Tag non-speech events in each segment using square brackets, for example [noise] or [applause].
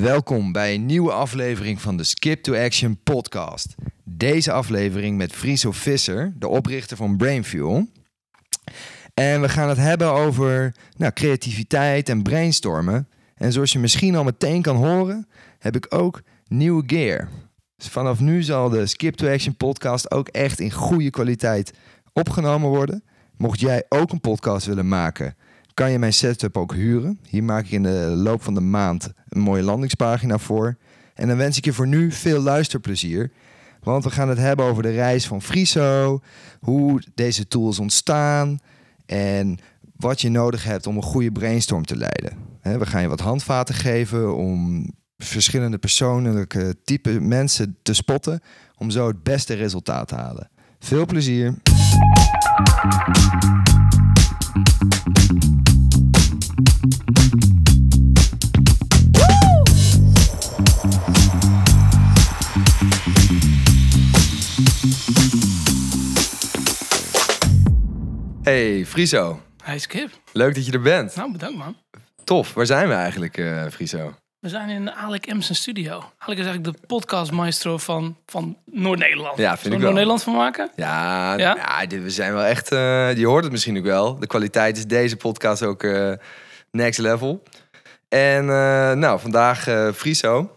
Welkom bij een nieuwe aflevering van de Skip to Action podcast. Deze aflevering met Friso Visser, de oprichter van Brainfuel. En we gaan het hebben over nou, creativiteit en brainstormen. En zoals je misschien al meteen kan horen, heb ik ook nieuwe gear. Dus vanaf nu zal de Skip to Action podcast ook echt in goede kwaliteit opgenomen worden. Mocht jij ook een podcast willen maken, kan je mijn setup ook huren. Hier maak ik in de loop van de maand een mooie landingspagina voor. En dan wens ik je voor nu veel luisterplezier. Want we gaan het hebben over de reis van Friso, hoe deze tools ontstaan en wat je nodig hebt om een goede brainstorm te leiden. We gaan je wat handvaten geven om verschillende persoonlijke type mensen te spotten, om zo het beste resultaat te halen. Veel plezier! Hey Friso, Hey Skip. leuk dat je er bent. Nou, bedankt man. Tof, waar zijn we eigenlijk, eh Friso? We zijn in Alec Emsen studio. Alec is eigenlijk de podcastmaestro van, van Noord-Nederland. Ja, vind Zullen ik we wel. Noord-Nederland van maken? Ja, Ja? ja? dit- we zijn wel echt. eh, je hoort het misschien ook wel. De kwaliteit is deze podcast ook eh, next level. En nou, vandaag Friso.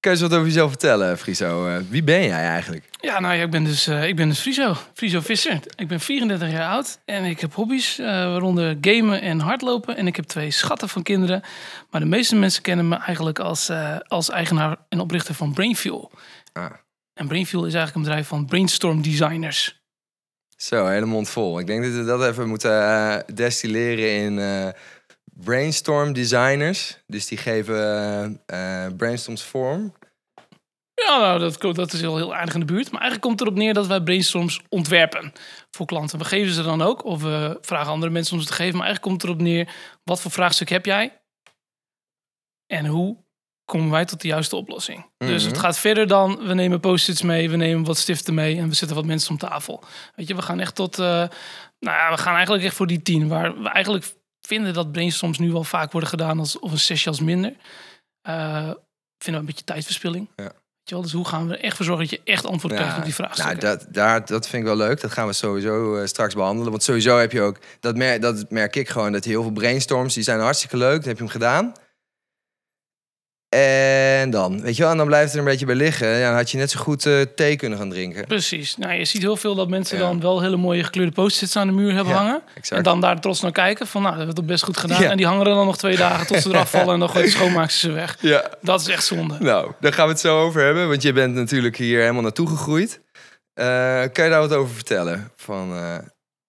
Kun je eens wat over jezelf vertellen, Friso? Eh, wie ben jij eigenlijk? Ja, nou ja, ik ben dus, eh, ik ben dus Friso. Friso Visser. Ik ben 34 jaar oud en ik heb hobby's, eh, waaronder gamen en hardlopen. En ik heb twee schatten van kinderen. Maar de meeste mensen kennen me eigenlijk als, als eigenaar en oprichter van Brainfuel. Ah. En Brainfuel is eigenlijk een bedrijf van brainstorm designers. Zo, hele mond vol. Ik denk dat we dat even moeten destilleren in brainstorm designers. Dus die geven eh, eh, brainstorms vorm. Ja, nou, dat, dat is heel, heel aardig in de buurt. Maar eigenlijk komt het erop neer dat wij brainstorms ontwerpen voor klanten. We geven ze dan ook, of we vragen andere mensen om ze te geven. Maar eigenlijk komt het erop neer, wat voor vraagstuk heb jij? En hoe komen wij tot de juiste oplossing? Dus Mhm. het gaat verder dan, we nemen post-its mee, we nemen wat stiften mee en we zetten wat mensen om tafel. Weet je, we gaan echt tot, eh, nou ja, we gaan eigenlijk echt voor die tien. Waar we eigenlijk vinden dat brainstorms nu wel vaak worden gedaan als, of een sessie als minder. Eh, vinden we een beetje tijdverspilling. Ja. Weet je wel? Dus hoe gaan we er echt voor zorgen dat je echt antwoord krijgt op die nou, vraagstukken? dat, daar, dat vind ik wel leuk. Dat gaan we sowieso eh, straks behandelen. Want sowieso heb je ook, dat, mer dat merk ik gewoon, dat heel veel brainstorms, die zijn hartstikke leuk. Dan heb je hem gedaan. En dan, weet je wel, en dan blijft het er een beetje bij liggen. Ja, dan had je net zo goed eh, thee kunnen gaan drinken. Precies. Nou, je ziet heel veel dat mensen Ja. dan wel hele mooie gekleurde post-its aan de muur hebben Ja, hangen. exact. En dan daar trots naar kijken van, nou, dat hebben we best goed gedaan. En die hangen er dan nog twee dagen tot ze eraf [laughs] vallen en dan gooit de schoonmaakster ze weg. Ja, Dat is echt zonde. nou, daar gaan we het zo over hebben. Want je bent natuurlijk hier helemaal naartoe gegroeid. Eh, kan je daar wat over vertellen? Van, eh,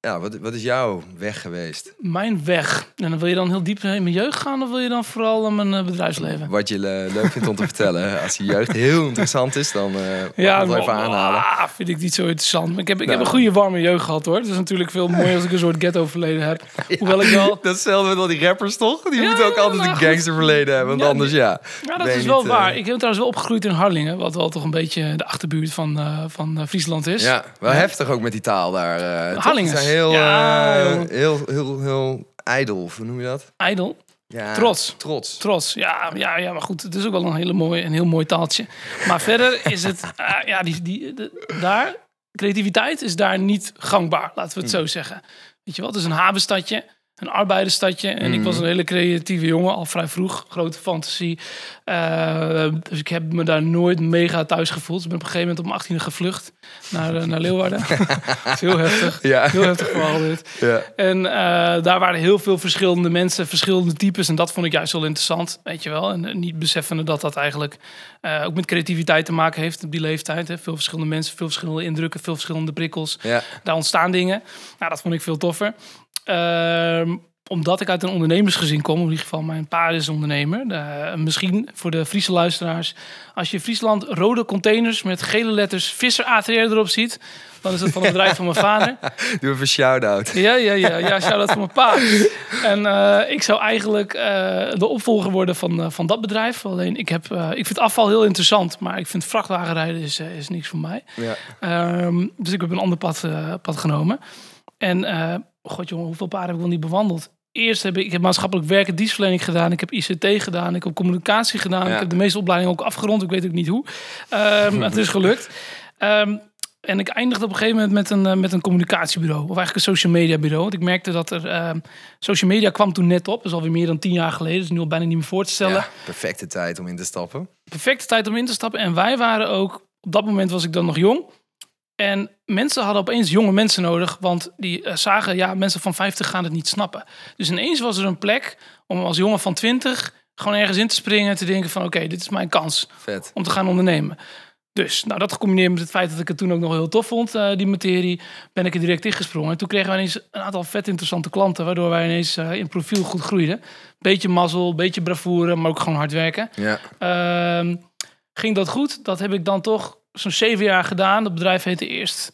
ja, wat, wat is jouw weg geweest? Mijn weg. En dan wil je dan heel diep in mijn jeugd gaan of wil je dan vooral in mijn eh, bedrijfsleven? Wat je eh, leuk vindt om te vertellen. Als je jeugd heel interessant is, dan eh ja, het wel even aanhalen. ah, vind ik niet zo interessant. Maar ik heb, ik Nou. heb een goede warme jeugd gehad hoor. Het is natuurlijk veel mooier als ik een soort ghetto verleden heb. [laughs] Hoewel ik wel... Datzelfde met al die rappers, toch? Die Ja, moeten ook altijd nou, een goed. gangsterverleden hebben. Want anders, ja. Ja, dat is wel niet, waar. Ik ben trouwens wel opgegroeid in Harlingen. Wat wel toch een beetje de achterbuurt van, van Friesland is. Ja, wel heftig ook met die taal daar. eh heel, Ja, eh, heel, heel, heel ijdel. Hoe noem je dat? Ijdel. Ja, Trots. Trots. Trots. Ja, ja, ja, maar goed. Het is ook wel een, hele mooie, een heel mooi taaltje. Maar verder is het... [laughs] eh, ja, die, die, de- daar... Creativiteit is daar niet gangbaar. Laten we het Hmm. zo zeggen. Weet je wat? Het is een havenstadje. Een arbeidersstadje. En ik was een hele creatieve jongen. Al vrij vroeg. Grote fantasie. Eh, dus ik heb me daar nooit mega thuis gevoeld. Ik ben op een gegeven moment op mijn 18e gevlucht. Naar, eh, naar Leeuwarden. [laughs] dat is heel heftig. Ja. Heel heftig verhaal dit. Ja. En eh, daar waren heel veel verschillende mensen, verschillende types. En dat vond ik juist wel interessant, weet je wel. En niet beseffende dat dat eigenlijk ook met creativiteit te maken heeft op die leeftijd. Hè. Veel verschillende mensen, veel verschillende indrukken, veel verschillende prikkels. Ja. Daar ontstaan dingen. Nou, dat vond ik veel toffer. Ehm, omdat ik uit een ondernemersgezin kom, in ieder geval mijn pa is ondernemer. Misschien voor de Friese luisteraars. Als je in Friesland rode containers met gele letters Visser ATR erop ziet... dan is dat van het bedrijf van mijn vader. [laughs] Doe even een shout-out. Ja, ja, ja, ja shout-out van mijn pa. En eh, ik zou eigenlijk eh, de opvolger worden van, eh, van dat bedrijf. Alleen ik, heb, ik vind afval heel interessant, maar ik vind vrachtwagenrijden is, is niks voor mij. Ja. Ehm, dus ik heb een ander pad, pad genomen. En god jongen, hoeveel paden heb ik wel niet bewandeld? eerst heb ik, ik heb maatschappelijk werken, dienstverlening gedaan. Ik heb ICT gedaan. Ik heb communicatie gedaan. Ja. Ik heb de meeste opleidingen ook afgerond. Ik weet ook niet hoe. Ehm, [laughs] het is gelukt. Ehm, en ik eindigde op een gegeven moment met een, eh, met een communicatiebureau. Of eigenlijk een social media bureau. Want ik merkte dat er... ehm, social media kwam toen net op. Dat is alweer meer dan tien jaar geleden. Dus nu al bijna niet meer voor te stellen. Ja, perfecte tijd om in te stappen. perfecte tijd om in te stappen. En wij waren ook, op dat moment was ik dan nog jong. En mensen hadden opeens jonge mensen nodig, want die eh, zagen, ja, mensen van 50 gaan het niet snappen. Dus ineens was er een plek om als jongen van 20 gewoon ergens in te springen en te denken van, oké, dit is mijn kans Vet. om te gaan ondernemen. Dus, nou, dat gecombineerd met het feit dat ik het toen ook nog heel tof vond, eh, die materie, ben ik er direct ingesprongen. En toen kregen wij ineens een aantal vet interessante klanten, waardoor wij ineens eh, in profiel goed groeiden. Beetje mazzel, beetje bravoure, maar ook gewoon hard werken. Ja. Ehm, ging dat goed? Dat heb ik dan toch zo'n zeven jaar gedaan. Het bedrijf heette eerst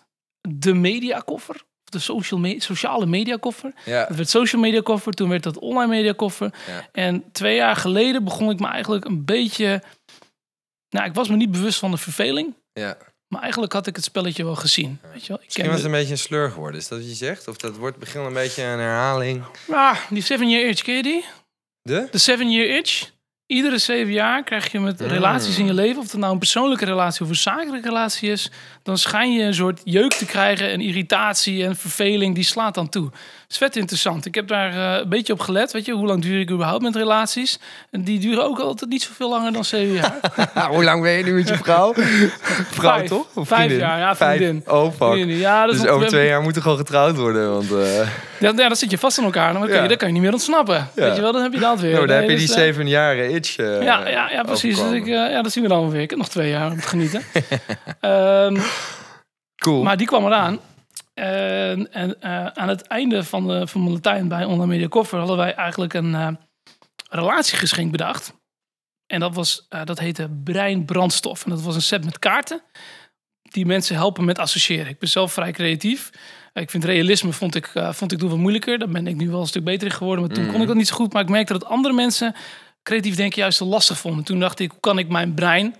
de Mediakoffer. Of de social me- sociale mediakoffer. Ja. Het werd social media koffer. Toen werd dat online media koffer. Ja. En twee jaar geleden begon ik me eigenlijk een beetje... Nou, ik was me niet bewust van de verveling. ja. Maar eigenlijk had ik het spelletje wel gezien. Weet je wel? Ik Misschien was het een beetje een sleur geworden. Is dat wat je zegt? Of dat wordt begint een beetje een herhaling? Ah, die Seven Year Itch, ken je die? De? De Seven Year Itch. Iedere zeven jaar krijg je met Mm. relaties in je leven, of het nou een persoonlijke relatie of een zakelijke relatie is, dan schijn je een soort jeuk te krijgen en irritatie en verveling, die slaat dan toe. Dat is vet interessant. Ik heb daar eh, een beetje op gelet, weet je, hoe lang duur ik überhaupt met relaties? En die duren ook altijd niet zoveel langer dan zeven jaar. [laughs] Hoe lang ben je nu met je vrouw? [laughs] vrouw Vijf. toch? Of Vijf jaar, ja, Vijf. vriendin. Oh fuck. Ja, Dus over twee jaar moeten gewoon getrouwd worden. Want eh, Ja, ja, dan zit je vast aan elkaar, dan, kun je, dan kan je niet meer ontsnappen. Weet je wel, dan heb je dat weer. nou, dan heb je die eh, zeven jaren itch Ja, ja, ja precies. Dus ik, ja, dat zien we dan weer. Ik heb nog twee jaar om te genieten. [laughs] Ehm, Cool. maar die kwam eraan. En, en eh, aan het einde van, de, van mijn Latijn bij Online Media Koffer hadden wij eigenlijk een eh, relatiegeschenk bedacht. En dat, was, eh, dat heette Brein Brandstof. En dat was een set met kaarten die mensen helpen met associëren. Ik ben zelf vrij creatief. Ik vind realisme vond ik, eh, vond ik toen wat moeilijker. Daar ben ik nu wel een stuk beter in geworden. Maar toen kon ik dat niet zo goed. Maar ik merkte dat andere mensen creatief denken juist zo lastig vonden. Toen dacht ik, hoe kan ik mijn brein,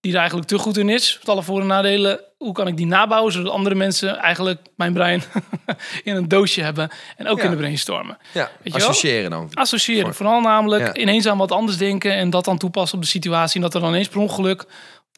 die er eigenlijk te goed in is, met alle voor- en nadelen, hoe kan ik die nabouwen, zodat andere mensen eigenlijk mijn brein [laughs] in een doosje hebben en ook Ja. kunnen brainstormen. ja, weet associëren dan. Associëren, Voor- vooral namelijk Ja. ineens aan wat anders denken en dat dan toepassen op de situatie. En dat er dan ineens per ongeluk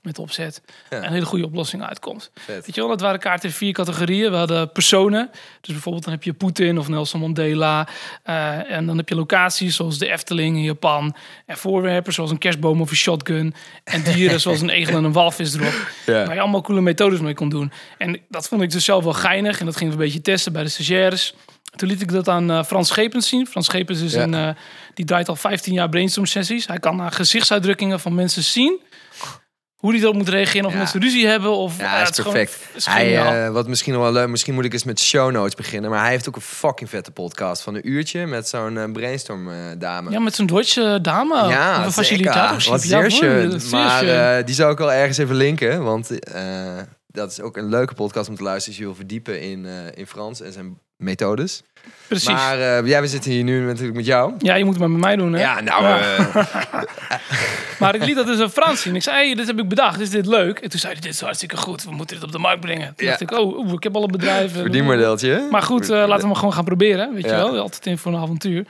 met opzet Ja. een hele goede oplossing uitkomt. Vet. Weet je wel, dat waren kaarten in vier categorieën. We hadden personen. Dus bijvoorbeeld dan heb je Poetin of Nelson Mandela. Eh, en dan heb je locaties zoals de Efteling in Japan. En voorwerpen zoals een kerstboom of een shotgun. En dieren zoals een egel en een walvis erop. [laughs] Ja. Waar je allemaal coole methodes mee kon doen. En dat vond ik dus zelf wel geinig. En dat gingen we een beetje testen bij de stagiaires. Toen liet ik dat aan eh, Frans Schepens zien. Frans Schepens is Ja. een, eh, die draait al 15 jaar brainstorm sessies. Hij kan aan gezichtsuitdrukkingen van mensen zien hoe die erop moet reageren. Of Ja. mensen ruzie hebben. Of, Ja, dat is het perfect. is hij, eh, wat misschien nog wel leuk, misschien moet ik eens met show notes beginnen. Maar hij heeft ook een fucking vette podcast van een uurtje met zo'n eh, brainstorm eh, dame. Ja, met zo'n Deutsche dame. Ja, een facilitator. Wat Ja, zeer schön. Maar die zou ik wel ergens even linken. Want dat is ook een leuke podcast om te luisteren als je wil verdiepen in, eh, in Frans en zijn methodes. Precies. Maar eh, ja, we zitten hier nu natuurlijk met jou. ja, je moet het maar met mij doen, hè? Ja, nou, Ja. eh, [laughs] Maar ik liet dat dus aan Frans zien. Ik zei, hey, dit heb ik bedacht. Is dit leuk? En toen zei hij, dit is hartstikke goed. We moeten dit op de markt brengen. Toen Ja. dacht ik, oh, ik heb al een bedrijf. verdienmodeltje. Maar goed, laten we maar gewoon gaan proberen. Weet Ja. je wel, altijd in voor een avontuur.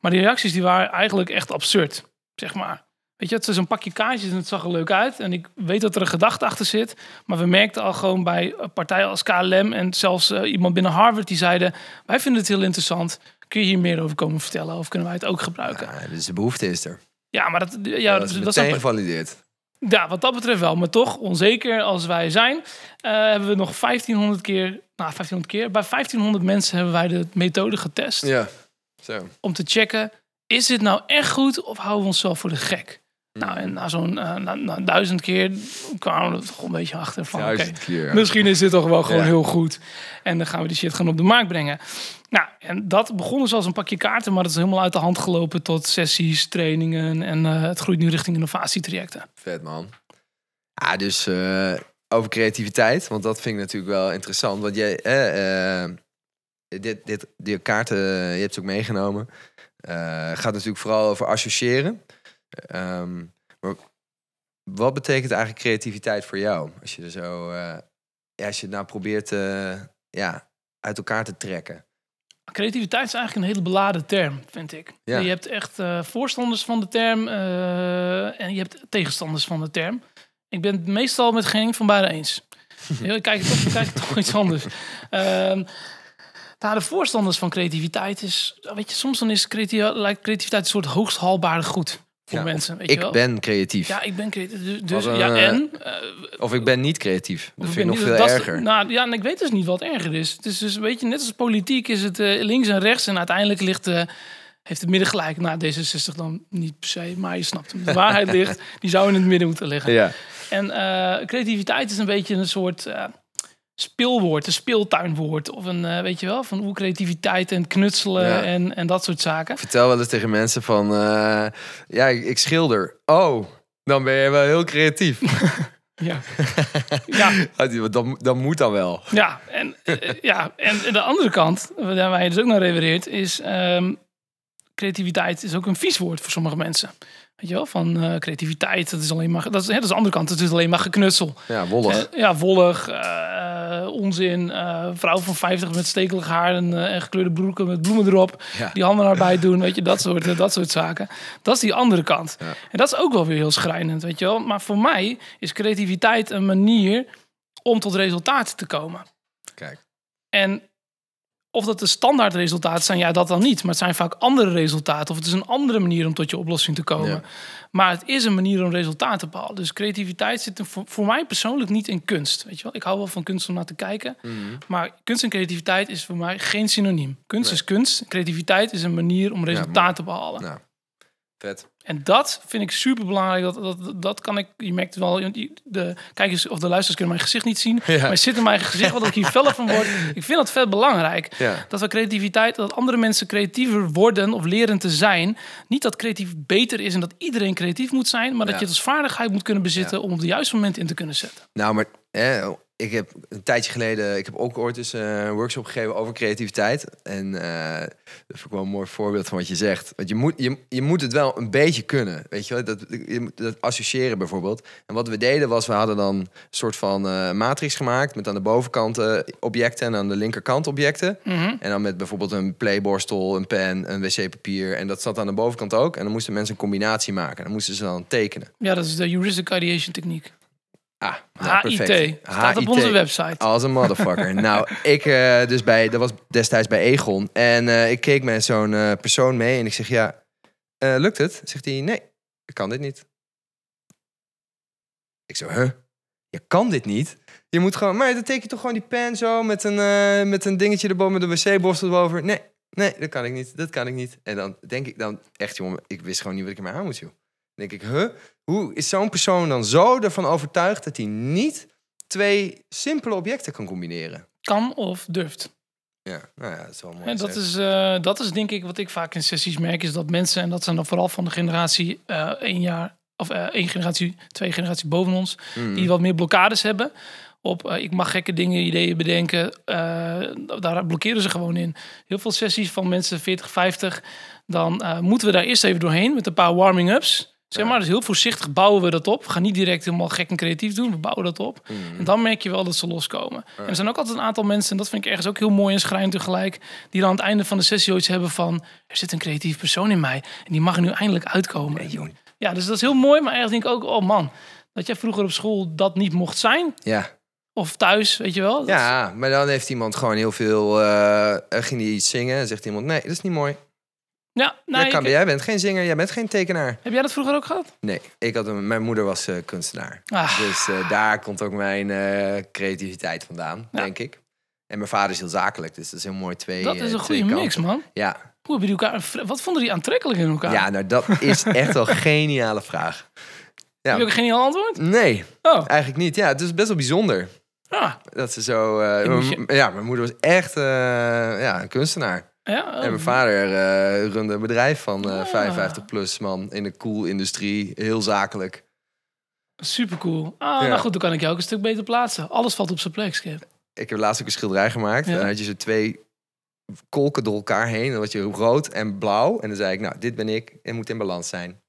Maar die reacties die waren eigenlijk echt absurd, zeg maar. Weet je, het is een pakje kaartjes en het zag er leuk uit. En ik weet dat er een gedachte achter zit. Maar we merkten al gewoon bij partijen als KLM en zelfs eh, iemand binnen Harvard die zeiden... wij vinden het heel interessant. Kun je hier meer over komen vertellen? Of kunnen wij het ook gebruiken? Ja, dus de behoefte is er. Ja, maar dat, ja, Ja, dat, is dat ik. gevalideerd. Ja, wat dat betreft wel. Maar toch, onzeker als wij zijn, eh, hebben we nog 1500 keer... Nou, 1500 keer. Bij 1500 mensen hebben wij de methode getest Ja, zo. om te checken, is dit nou echt goed of houden we onszelf voor de gek? Nou, en na zo'n eh, na, na duizend keer kwamen we er toch een beetje achter van, Duizend keer. misschien is dit toch wel gewoon Ja. heel goed. En dan gaan we die shit gewoon op de markt brengen. Nou, en dat begon dus als een pakje kaarten, maar dat is helemaal uit de hand gelopen tot sessies, trainingen en eh, het groeit nu richting innovatietrajecten. Vet man. Ah, dus eh, over creativiteit, want dat vind ik natuurlijk wel interessant. Want jij, eh, dit, dit, die kaarten, je hebt ze ook meegenomen, gaat natuurlijk vooral over associëren. Ehm, maar wat betekent eigenlijk creativiteit voor jou? Als je er zo, eh, ja, als je het nou probeert eh, ja, uit elkaar te trekken. Creativiteit is eigenlijk een hele beladen term, vind ik. Ja. Je hebt echt eh, voorstanders van de term en je hebt tegenstanders van de term. Ik ben het meestal met geen van beide eens. [laughs] Ik kijk toch, ik kijk toch iets anders. Nou, de voorstanders van creativiteit is, weet je, soms dan is creativiteit, lijkt creativiteit een soort hoogst haalbare goed voor Ja. mensen. Weet je Ik wel? ben creatief. Ja, ik ben creatief. Dus, dus een, ja, eh, en eh, Of ik ben niet creatief. Dat vind ik nog veel erger. Nou ja, en ik weet dus niet wat erger is. Het is dus, weet je, net als politiek is het eh, links en rechts. En uiteindelijk ligt, eh, heeft het midden gelijk. Nou, D66 dan niet per se, maar je snapt hem. De [laughs] waarheid ligt, die zou in het midden moeten liggen. ja. En eh, creativiteit is een beetje een soort eh, speelwoord, een speeltuinwoord. Of een, eh, weet je wel, van hoe creativiteit en knutselen Ja. en, en dat soort zaken. Ik vertel wel eens tegen mensen van... eh, ja, ik, ik schilder. Oh, dan ben je wel heel creatief. [laughs] Ja, [laughs] ja dan, dan moet dan wel. Ja, en, eh, ja, en de andere kant, waar waar je dus ook naar refereert, is ehm, creativiteit is ook een vies woord voor sommige mensen. Weet je wel, van creativiteit, dat is alleen maar, dat is, hè, dat is de andere kant, het is alleen maar geknutsel. Ja, wollig. Ja, wollig, eh, onzin, eh, vrouw van 50 met stekelig haar en, eh, en gekleurde broeken met bloemen erop, Ja. die handen naar buiten doen, weet je, dat soort, eh, dat soort zaken. Dat is die andere kant. Ja. En dat is ook wel weer heel schrijnend, weet je wel. Maar voor mij is creativiteit een manier om tot resultaten te komen. Kijk. En of dat de standaard resultaten zijn, ja, dat dan niet. Maar het zijn vaak andere resultaten. Of het is een andere manier om tot je oplossing te komen. Ja. Maar het is een manier om resultaten te behalen. Dus creativiteit zit er voor, voor mij persoonlijk niet in kunst. Weet je wel? Ik hou wel van kunst om naar te kijken. Mhm. Maar kunst en creativiteit is voor mij geen synoniem. Kunst is kunst. Creativiteit is een manier om resultaten te behalen. Nou, vet. En dat vind ik super belangrijk. Dat, dat, dat kan ik. Je merkt wel. De kijkers of de luisteraars kunnen mijn gezicht niet zien. Ja. Maar zit in mijn gezicht wat ik hier feller van word. [laughs] Ik vind dat vet belangrijk. Ja. Dat we creativiteit, dat andere mensen creatiever worden of leren te zijn. Niet dat creatief beter is en dat iedereen creatief moet zijn, maar dat Ja. je het als vaardigheid moet kunnen bezitten om op de juiste moment in te kunnen zetten. Nou, maar eh, ik heb een tijdje geleden, ik heb ook ooit eens eh, een workshop gegeven over creativiteit. En eh, dat vind ik wel een mooi voorbeeld van wat je zegt. Want je moet, je, je moet het wel een beetje kunnen, weet je wel? Dat, je moet dat associëren bijvoorbeeld. En wat we deden was, we hadden dan een soort van eh, matrix gemaakt met aan de bovenkant objecten en aan de linkerkant objecten. Mhm. En dan met bijvoorbeeld een playborstel, een pen, een wc-papier. En dat zat aan de bovenkant ook. En dan moesten mensen een combinatie maken. En dan moesten ze dan tekenen. Ja, dat is de heuristic ideation techniek. Ah, nou, HIT. Staat op onze website. Als een motherfucker. [laughs] nou, ik eh, dus bij, dat was destijds bij Egon. En eh, ik keek met zo'n eh, persoon mee en ik zeg, ja, lukt het? Zegt hij, nee, ik kan dit niet. Ik zo, huh? Je kan dit niet? Je moet gewoon, maar dan teken je toch gewoon die pen zo met een, met een dingetje erboven, met een wc-borstel erboven. Nee, nee, dat kan ik niet, dat kan ik niet. En dan denk ik dan, echt jongen, ik wist gewoon niet wat ik ermee aan moest, joh. Dan denk ik, huh? Hoe is zo'n persoon dan zo ervan overtuigd dat hij niet twee simpele objecten kan combineren? Kan of durft. Ja, nou ja, dat is wel mooi. En dat is, eh, dat is denk ik wat ik vaak in sessies merk, is dat mensen, en dat zijn dan vooral van de generatie eh één jaar, of eh, één generatie, twee generatie boven ons, Mm. die wat meer blokkades hebben. Op ik mag gekke dingen, ideeën bedenken. daar blokkeren ze gewoon in. Heel veel sessies van mensen 40, 50. Dan moeten we daar eerst even doorheen met een paar warming-ups. Zeg maar, dus heel voorzichtig bouwen we dat op. We gaan niet direct helemaal gek en creatief doen. We bouwen dat op. Mm. En dan merk je wel dat ze loskomen. En er zijn ook altijd een aantal mensen, en dat vind ik ergens ook heel mooi en schrijnend tegelijk, die dan aan het einde van de sessie ooit hebben van, er zit een creatief persoon in mij en die mag er nu eindelijk uitkomen. ja, dus dat is heel mooi, maar ergens denk ik ook, oh man, dat jij vroeger op school dat niet mocht zijn, Ja. of thuis, weet je wel. Dat- ja, maar dan heeft iemand gewoon heel veel... eh, ging die iets zingen en zegt iemand... Nee, dat is niet mooi. Ja nou, Jij, kan, ik- jij bent geen zinger, jij bent geen tekenaar. heb jij dat vroeger ook gehad? Nee, ik had een, mijn moeder was eh, kunstenaar. Ah, Dus eh, daar komt ook mijn eh, creativiteit vandaan, Ja. denk ik. En mijn vader is heel zakelijk, dus dat is heel mooi twee dat is een goede kanten. mix, man. Ja. Hoe hebben elkaar, wat vonden die aantrekkelijk in elkaar? ja, nou dat is echt wel een geniale vraag. Heb je ook geen antwoord? Nee, Oh, eigenlijk niet. Ja, het is best wel bijzonder. ah, Dat ze zo... Ik je- Ja, mijn moeder was echt ja, een kunstenaar. Ja. oh. En mijn vader eh, runde een bedrijf van eh Ah. 55 plus man in de cool-industrie. Heel zakelijk. Super cool. Ah, Ja. nou goed, dan kan ik jou ook een stuk beter plaatsen. Alles valt op zijn plek, Skip. Ik heb laatst ook een schilderij gemaakt. Ja. Dan had je zo twee kolken door elkaar heen. Dan had je rood en blauw. En dan zei ik, nou, dit ben ik en moet in balans zijn.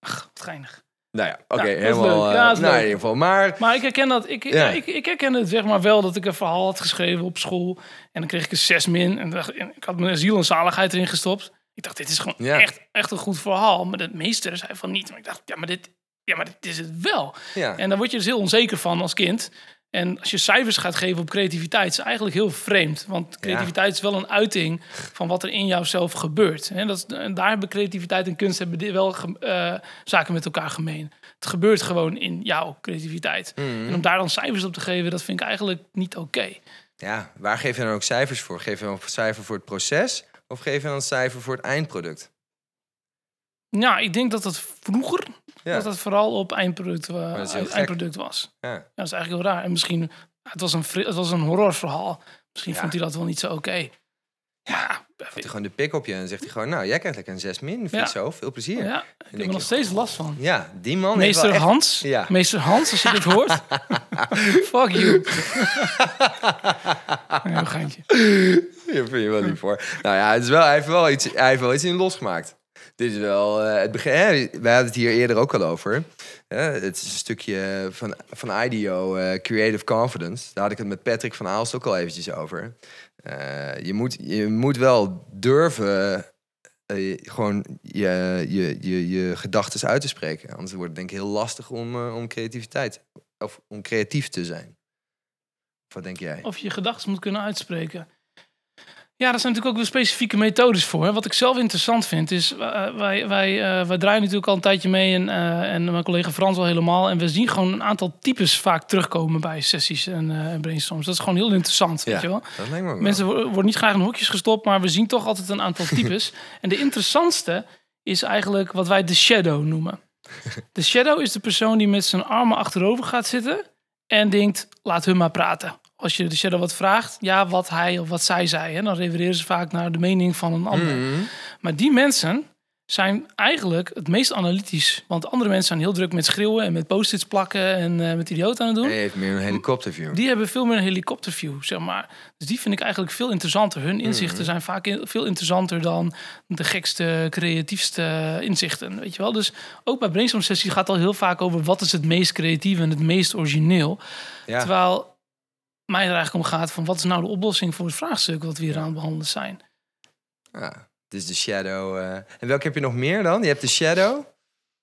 Ach, wat geinig. Nou ja, oké, Ja, helemaal... leuk. eh, Ja, dat is nou, in ieder geval. Maar Maar ik herken dat. Ik, Ja. ja. ik, ik herken het zeg maar wel dat ik een verhaal had geschreven op school. En dan kreeg ik een 6 min. En, dacht, en ik had mijn ziel en zaligheid erin gestopt. Ik dacht, dit is gewoon Ja. echt, echt een goed verhaal. Maar de meester zei van niet. Maar ik dacht, ja, maar dit, ja, maar dit is het wel. ja, En daar word je dus heel onzeker van als kind. En als je cijfers gaat geven op creativiteit, is eigenlijk heel vreemd. Want creativiteit is wel een uiting van wat er in jouzelf gebeurt. En, dat, is- en daar hebben creativiteit en kunst hebben wel eh, zaken met elkaar gemeen. Het gebeurt gewoon in jouw creativiteit. Mhm. En om daar dan cijfers op te geven, dat vind ik eigenlijk niet oké. ja, waar geef je dan ook cijfers voor? Geef je dan een cijfer voor het proces? Of geef je dan een cijfer voor het eindproduct? Nou, ik denk dat het vroeger Ja, dat het vooral op eindproduct, eh, gek. eindproduct was. ja. Ja, dat is eigenlijk heel raar. En misschien, het was een, het was een horrorverhaal. Misschien Ja. vond hij dat wel niet zo oké. Ja, Heeft hij gewoon de pik op je en zegt hij gewoon... Nou, jij krijgt lekker een 6 min, vind Ja. zo. Veel plezier. Ja, ja, ik heb er nog je, steeds last van. die man Meester echt... Hans, Ja. meester Hans, als je dit hoort. [laughs] Fuck you. [laughs] Een geintje. Hier vind je wel lief voor. Nou ja, het is wel, hij, heeft wel iets, hij heeft wel iets in losgemaakt. Dit is wel eh, het begin. Wij hadden het hier eerder ook al over. Het is een stukje van, van IDEO, eh, Creative Confidence. Daar had ik het met Patrick van Aalst ook al eventjes over. Eh, je, moet, je moet wel durven gewoon je, je, je, je gedachten uit te spreken. Anders wordt het denk ik heel lastig om, om creativiteit of om creatief te zijn. Wat denk jij? Of je gedachten moet kunnen uitspreken. Ja, daar zijn natuurlijk ook weer specifieke methodes voor. Wat ik zelf interessant vind is, eh, wij, wij, eh, wij draaien natuurlijk al een tijdje mee en, eh, en mijn collega Frans al helemaal. En we zien gewoon een aantal types vaak terugkomen bij sessies en, en brainstorms. Dat is gewoon heel interessant, weet je wel. dat lijkt me ook wel. Mensen wo- worden niet graag in hokjes gestopt, maar we zien toch altijd een aantal [laughs] types. en de interessantste is eigenlijk wat wij de shadow noemen. De shadow is de persoon die met zijn armen achterover gaat zitten en denkt, laat hun maar praten. Als je de shadow wat vraagt, ja, wat hij of wat zij zei. Hè, dan refereren ze vaak naar de mening van een ander. Mhm. Maar die mensen zijn eigenlijk het meest analytisch. Want andere mensen zijn heel druk met schreeuwen en met post-its plakken en eh, met idioot aan het doen. Hij heeft meer een helikopterview. Die hebben veel meer een helikopterview, zeg maar. Dus die vind ik eigenlijk veel interessanter. Hun inzichten Mhm. zijn vaak in- veel interessanter dan de gekste, creatiefste inzichten, weet je wel. Dus ook bij brainstorm sessies gaat het al heel vaak over wat is het meest creatief en het meest origineel. Ja. Terwijl mij er eigenlijk om gaat van wat is nou de oplossing voor het vraagstuk wat we hier aan het behandelen zijn. Ja, dus de shadow. eh. En welke heb je nog meer dan? Je hebt de shadow.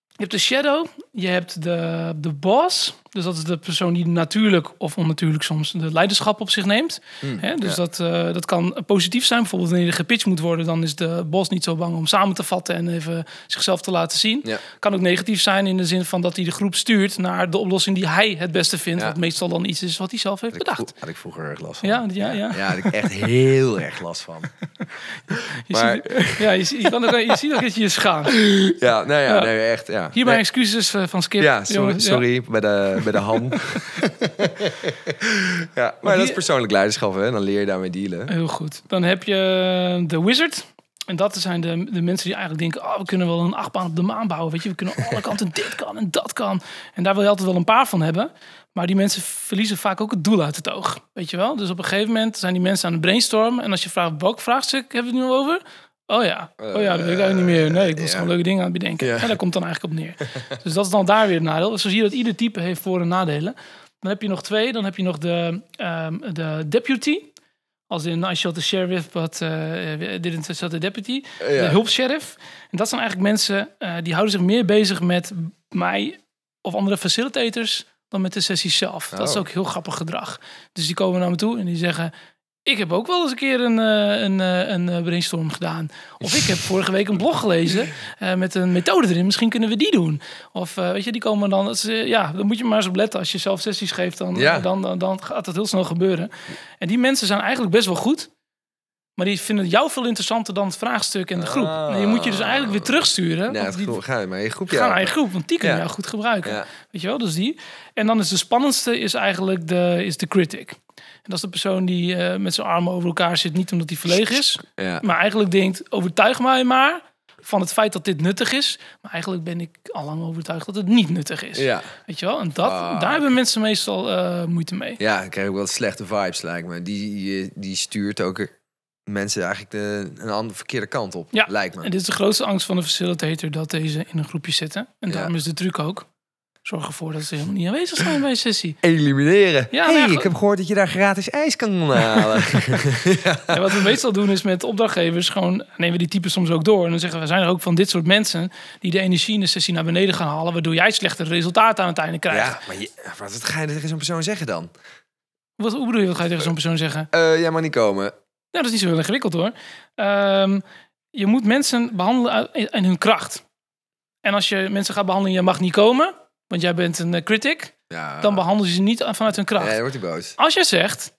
Je hebt de shadow, je hebt de, de boss. Dus dat is de persoon die natuurlijk of onnatuurlijk soms de leiderschap op zich neemt. Hè, dus ja. dat, eh, dat kan positief zijn. Bijvoorbeeld wanneer er gepitcht moet worden, dan is de bos niet zo bang om samen te vatten en even zichzelf te laten zien. Ja. Kan ook negatief zijn in de zin van dat hij de groep stuurt naar de oplossing die hij het beste vindt. Ja. Wat meestal dan iets is wat hij zelf heeft Had bedacht. vro- had ik vroeger erg last van. Ja, ja, ja. Ja, had ik echt heel erg last van. [laughs] Je, Maar- ziet, ja, je, ziet- je, kan ook, je ziet ook dat je je schaamt. [laughs] Ja, nou ja, nee, echt. Ja, Hier mijn Nee, excuses eh, van Skip. ja, sorry, jongens, sorry bij, de, bij de ham. [laughs] ja, maar, dat is persoonlijk leiderschap, hè? Dan leer je daarmee dealen. Heel goed. Dan heb je de Wizard. En dat zijn de, de mensen die eigenlijk denken... Oh, we kunnen wel een achtbaan op de maan bouwen. Weet je, we kunnen alle kanten dit kan en dat kan. En daar wil je altijd wel een paar van hebben. Maar die mensen verliezen vaak ook het doel uit het oog. Weet je wel? Dus op een gegeven moment zijn die mensen aan het brainstormen. En als je vraagt, welk vraagstuk hebben we het nu over? Oh ja, oh ja, dat weet ik eigenlijk niet meer. Nee, ik was ja. gewoon leuke dingen aan het bedenken. Ja. En daar komt dan eigenlijk op neer. [laughs] dus dat is dan daar weer het nadeel. Dus zo zie je dat ieder type heeft voor- en nadelen. Dan heb je nog twee. Dan heb je nog de, ehm, de deputy. Als in, I shot the sheriff, but uh, didn't shot the deputy. De Ja. hulpsheriff. En dat zijn eigenlijk mensen eh, die houden zich meer bezig met mij of andere facilitators dan met de sessie zelf. Dat is Oh. ook heel grappig gedrag. Dus die komen naar me toe en die zeggen... Ik heb ook wel eens een keer een, eh, een, eh, een eh, brainstorm gedaan. Of ik heb vorige week een blog gelezen met een methode erin. Misschien kunnen we die doen. Of weet je, die komen dan. Dat is, ja, dan moet je maar eens op letten. Als je zelf sessies geeft, dan, Ja. dan, dan, dan gaat dat heel snel gebeuren. En die mensen zijn eigenlijk best wel goed. Maar die vinden jou veel interessanter dan het vraagstuk en de groep. Ah. En je moet je dus eigenlijk weer terugsturen. Ja, die ga maar in je groepje. gaan naar je groep, want die kunnen Ja. jou goed gebruiken. Ja. Weet je wel, dus die. En dan is de spannendste is eigenlijk de, is de critic. En dat is de persoon die eh, met zijn armen over elkaar zit, niet omdat hij verlegen is, Ja. maar eigenlijk denkt, overtuig mij maar van het feit dat dit nuttig is. Maar eigenlijk ben ik al lang overtuigd dat het niet nuttig is. Ja. Weet je wel? En dat, Fuck. daar hebben mensen meestal eh, moeite mee. ja, ik krijg ook wel slechte vibes, lijkt me. Die, die stuurt ook mensen eigenlijk de, een andere verkeerde kant op, Ja. lijkt me. En dit is de grootste angst van de facilitator, dat deze in een groepje zitten. En Ja. daarom is de truc ook, Zorg ervoor dat ze helemaal niet aanwezig zijn bij een sessie. Elimineren. Ja, hey, nou ja, ik heb gehoord dat je daar gratis ijs kan [laughs] halen. En wat we meestal doen is met opdrachtgevers gewoon nemen we die typen soms ook door. En dan zeggen we, zijn er ook van dit soort mensen die de energie in de sessie naar beneden gaan halen, waardoor jij slechtere resultaten aan het einde krijgt. ja, maar je, wat ga je tegen zo'n persoon zeggen dan? Wat, hoe bedoel je, wat ga je tegen zo'n persoon zeggen? Eh, jij mag niet komen. Nou, dat is niet zo heel ingewikkeld hoor. Ehm, je moet mensen behandelen in hun kracht. En als je mensen gaat behandelen, je mag niet komen, want jij bent een eh, critic, Ja, dan behandel je ze niet vanuit hun kracht. ja, dan wordt hij boos. Als jij zegt,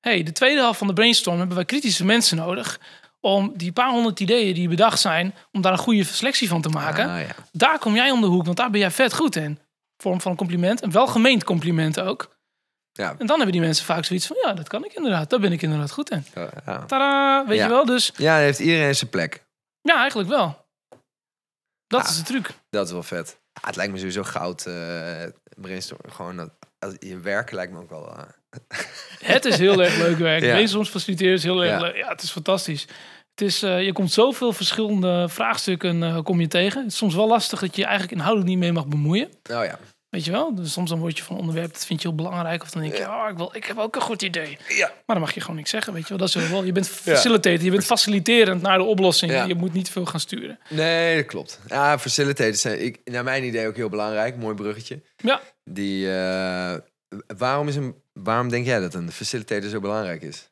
hey, de tweede helft van de brainstorm hebben wij kritische mensen nodig om die paar honderd ideeën die bedacht zijn, om daar een goede selectie van te maken. Ah, ja. Daar kom jij om de hoek, want daar ben jij vet goed in. Vorm van een compliment, een welgemeend compliment ook. Ja. En dan hebben die mensen vaak zoiets van, ja, dat kan ik inderdaad. Daar ben ik inderdaad goed in. Ja. Tadaa, weet Ja. je wel? Dus ja, dan heeft iedereen zijn plek. ja, eigenlijk wel. Dat Ja. is de truc. Dat is wel vet. Ja, het lijkt me sowieso goud. brainstorm. Gewoon dat, als, je werk lijkt me ook wel. eh, [laughs] Het is heel erg leuk werk. Ja. Brainstorms faciliteren is heel erg Ja. leuk. Ja, het is fantastisch. Het is, eh, je komt zoveel verschillende vraagstukken kom je tegen. Het is soms wel lastig dat je je eigenlijk inhoudelijk niet mee mag bemoeien. nou ja. Weet je wel? Dus soms dan word je van onderwerp, dat vind je heel belangrijk. Of dan denk je, Ja. oh, ik, wil, ik heb ook een goed idee. Ja. Maar dan mag je gewoon niks zeggen, weet je wel. Dat is wel. Je bent facilitator, je bent faciliterend naar de oplossing. Ja. Je moet niet veel gaan sturen. Nee, dat klopt. Ja, facilitators zijn ik, naar mijn idee ook heel belangrijk. Mooi bruggetje. Ja, Die, eh, waarom, is een, waarom denk jij dat een facilitator zo belangrijk is?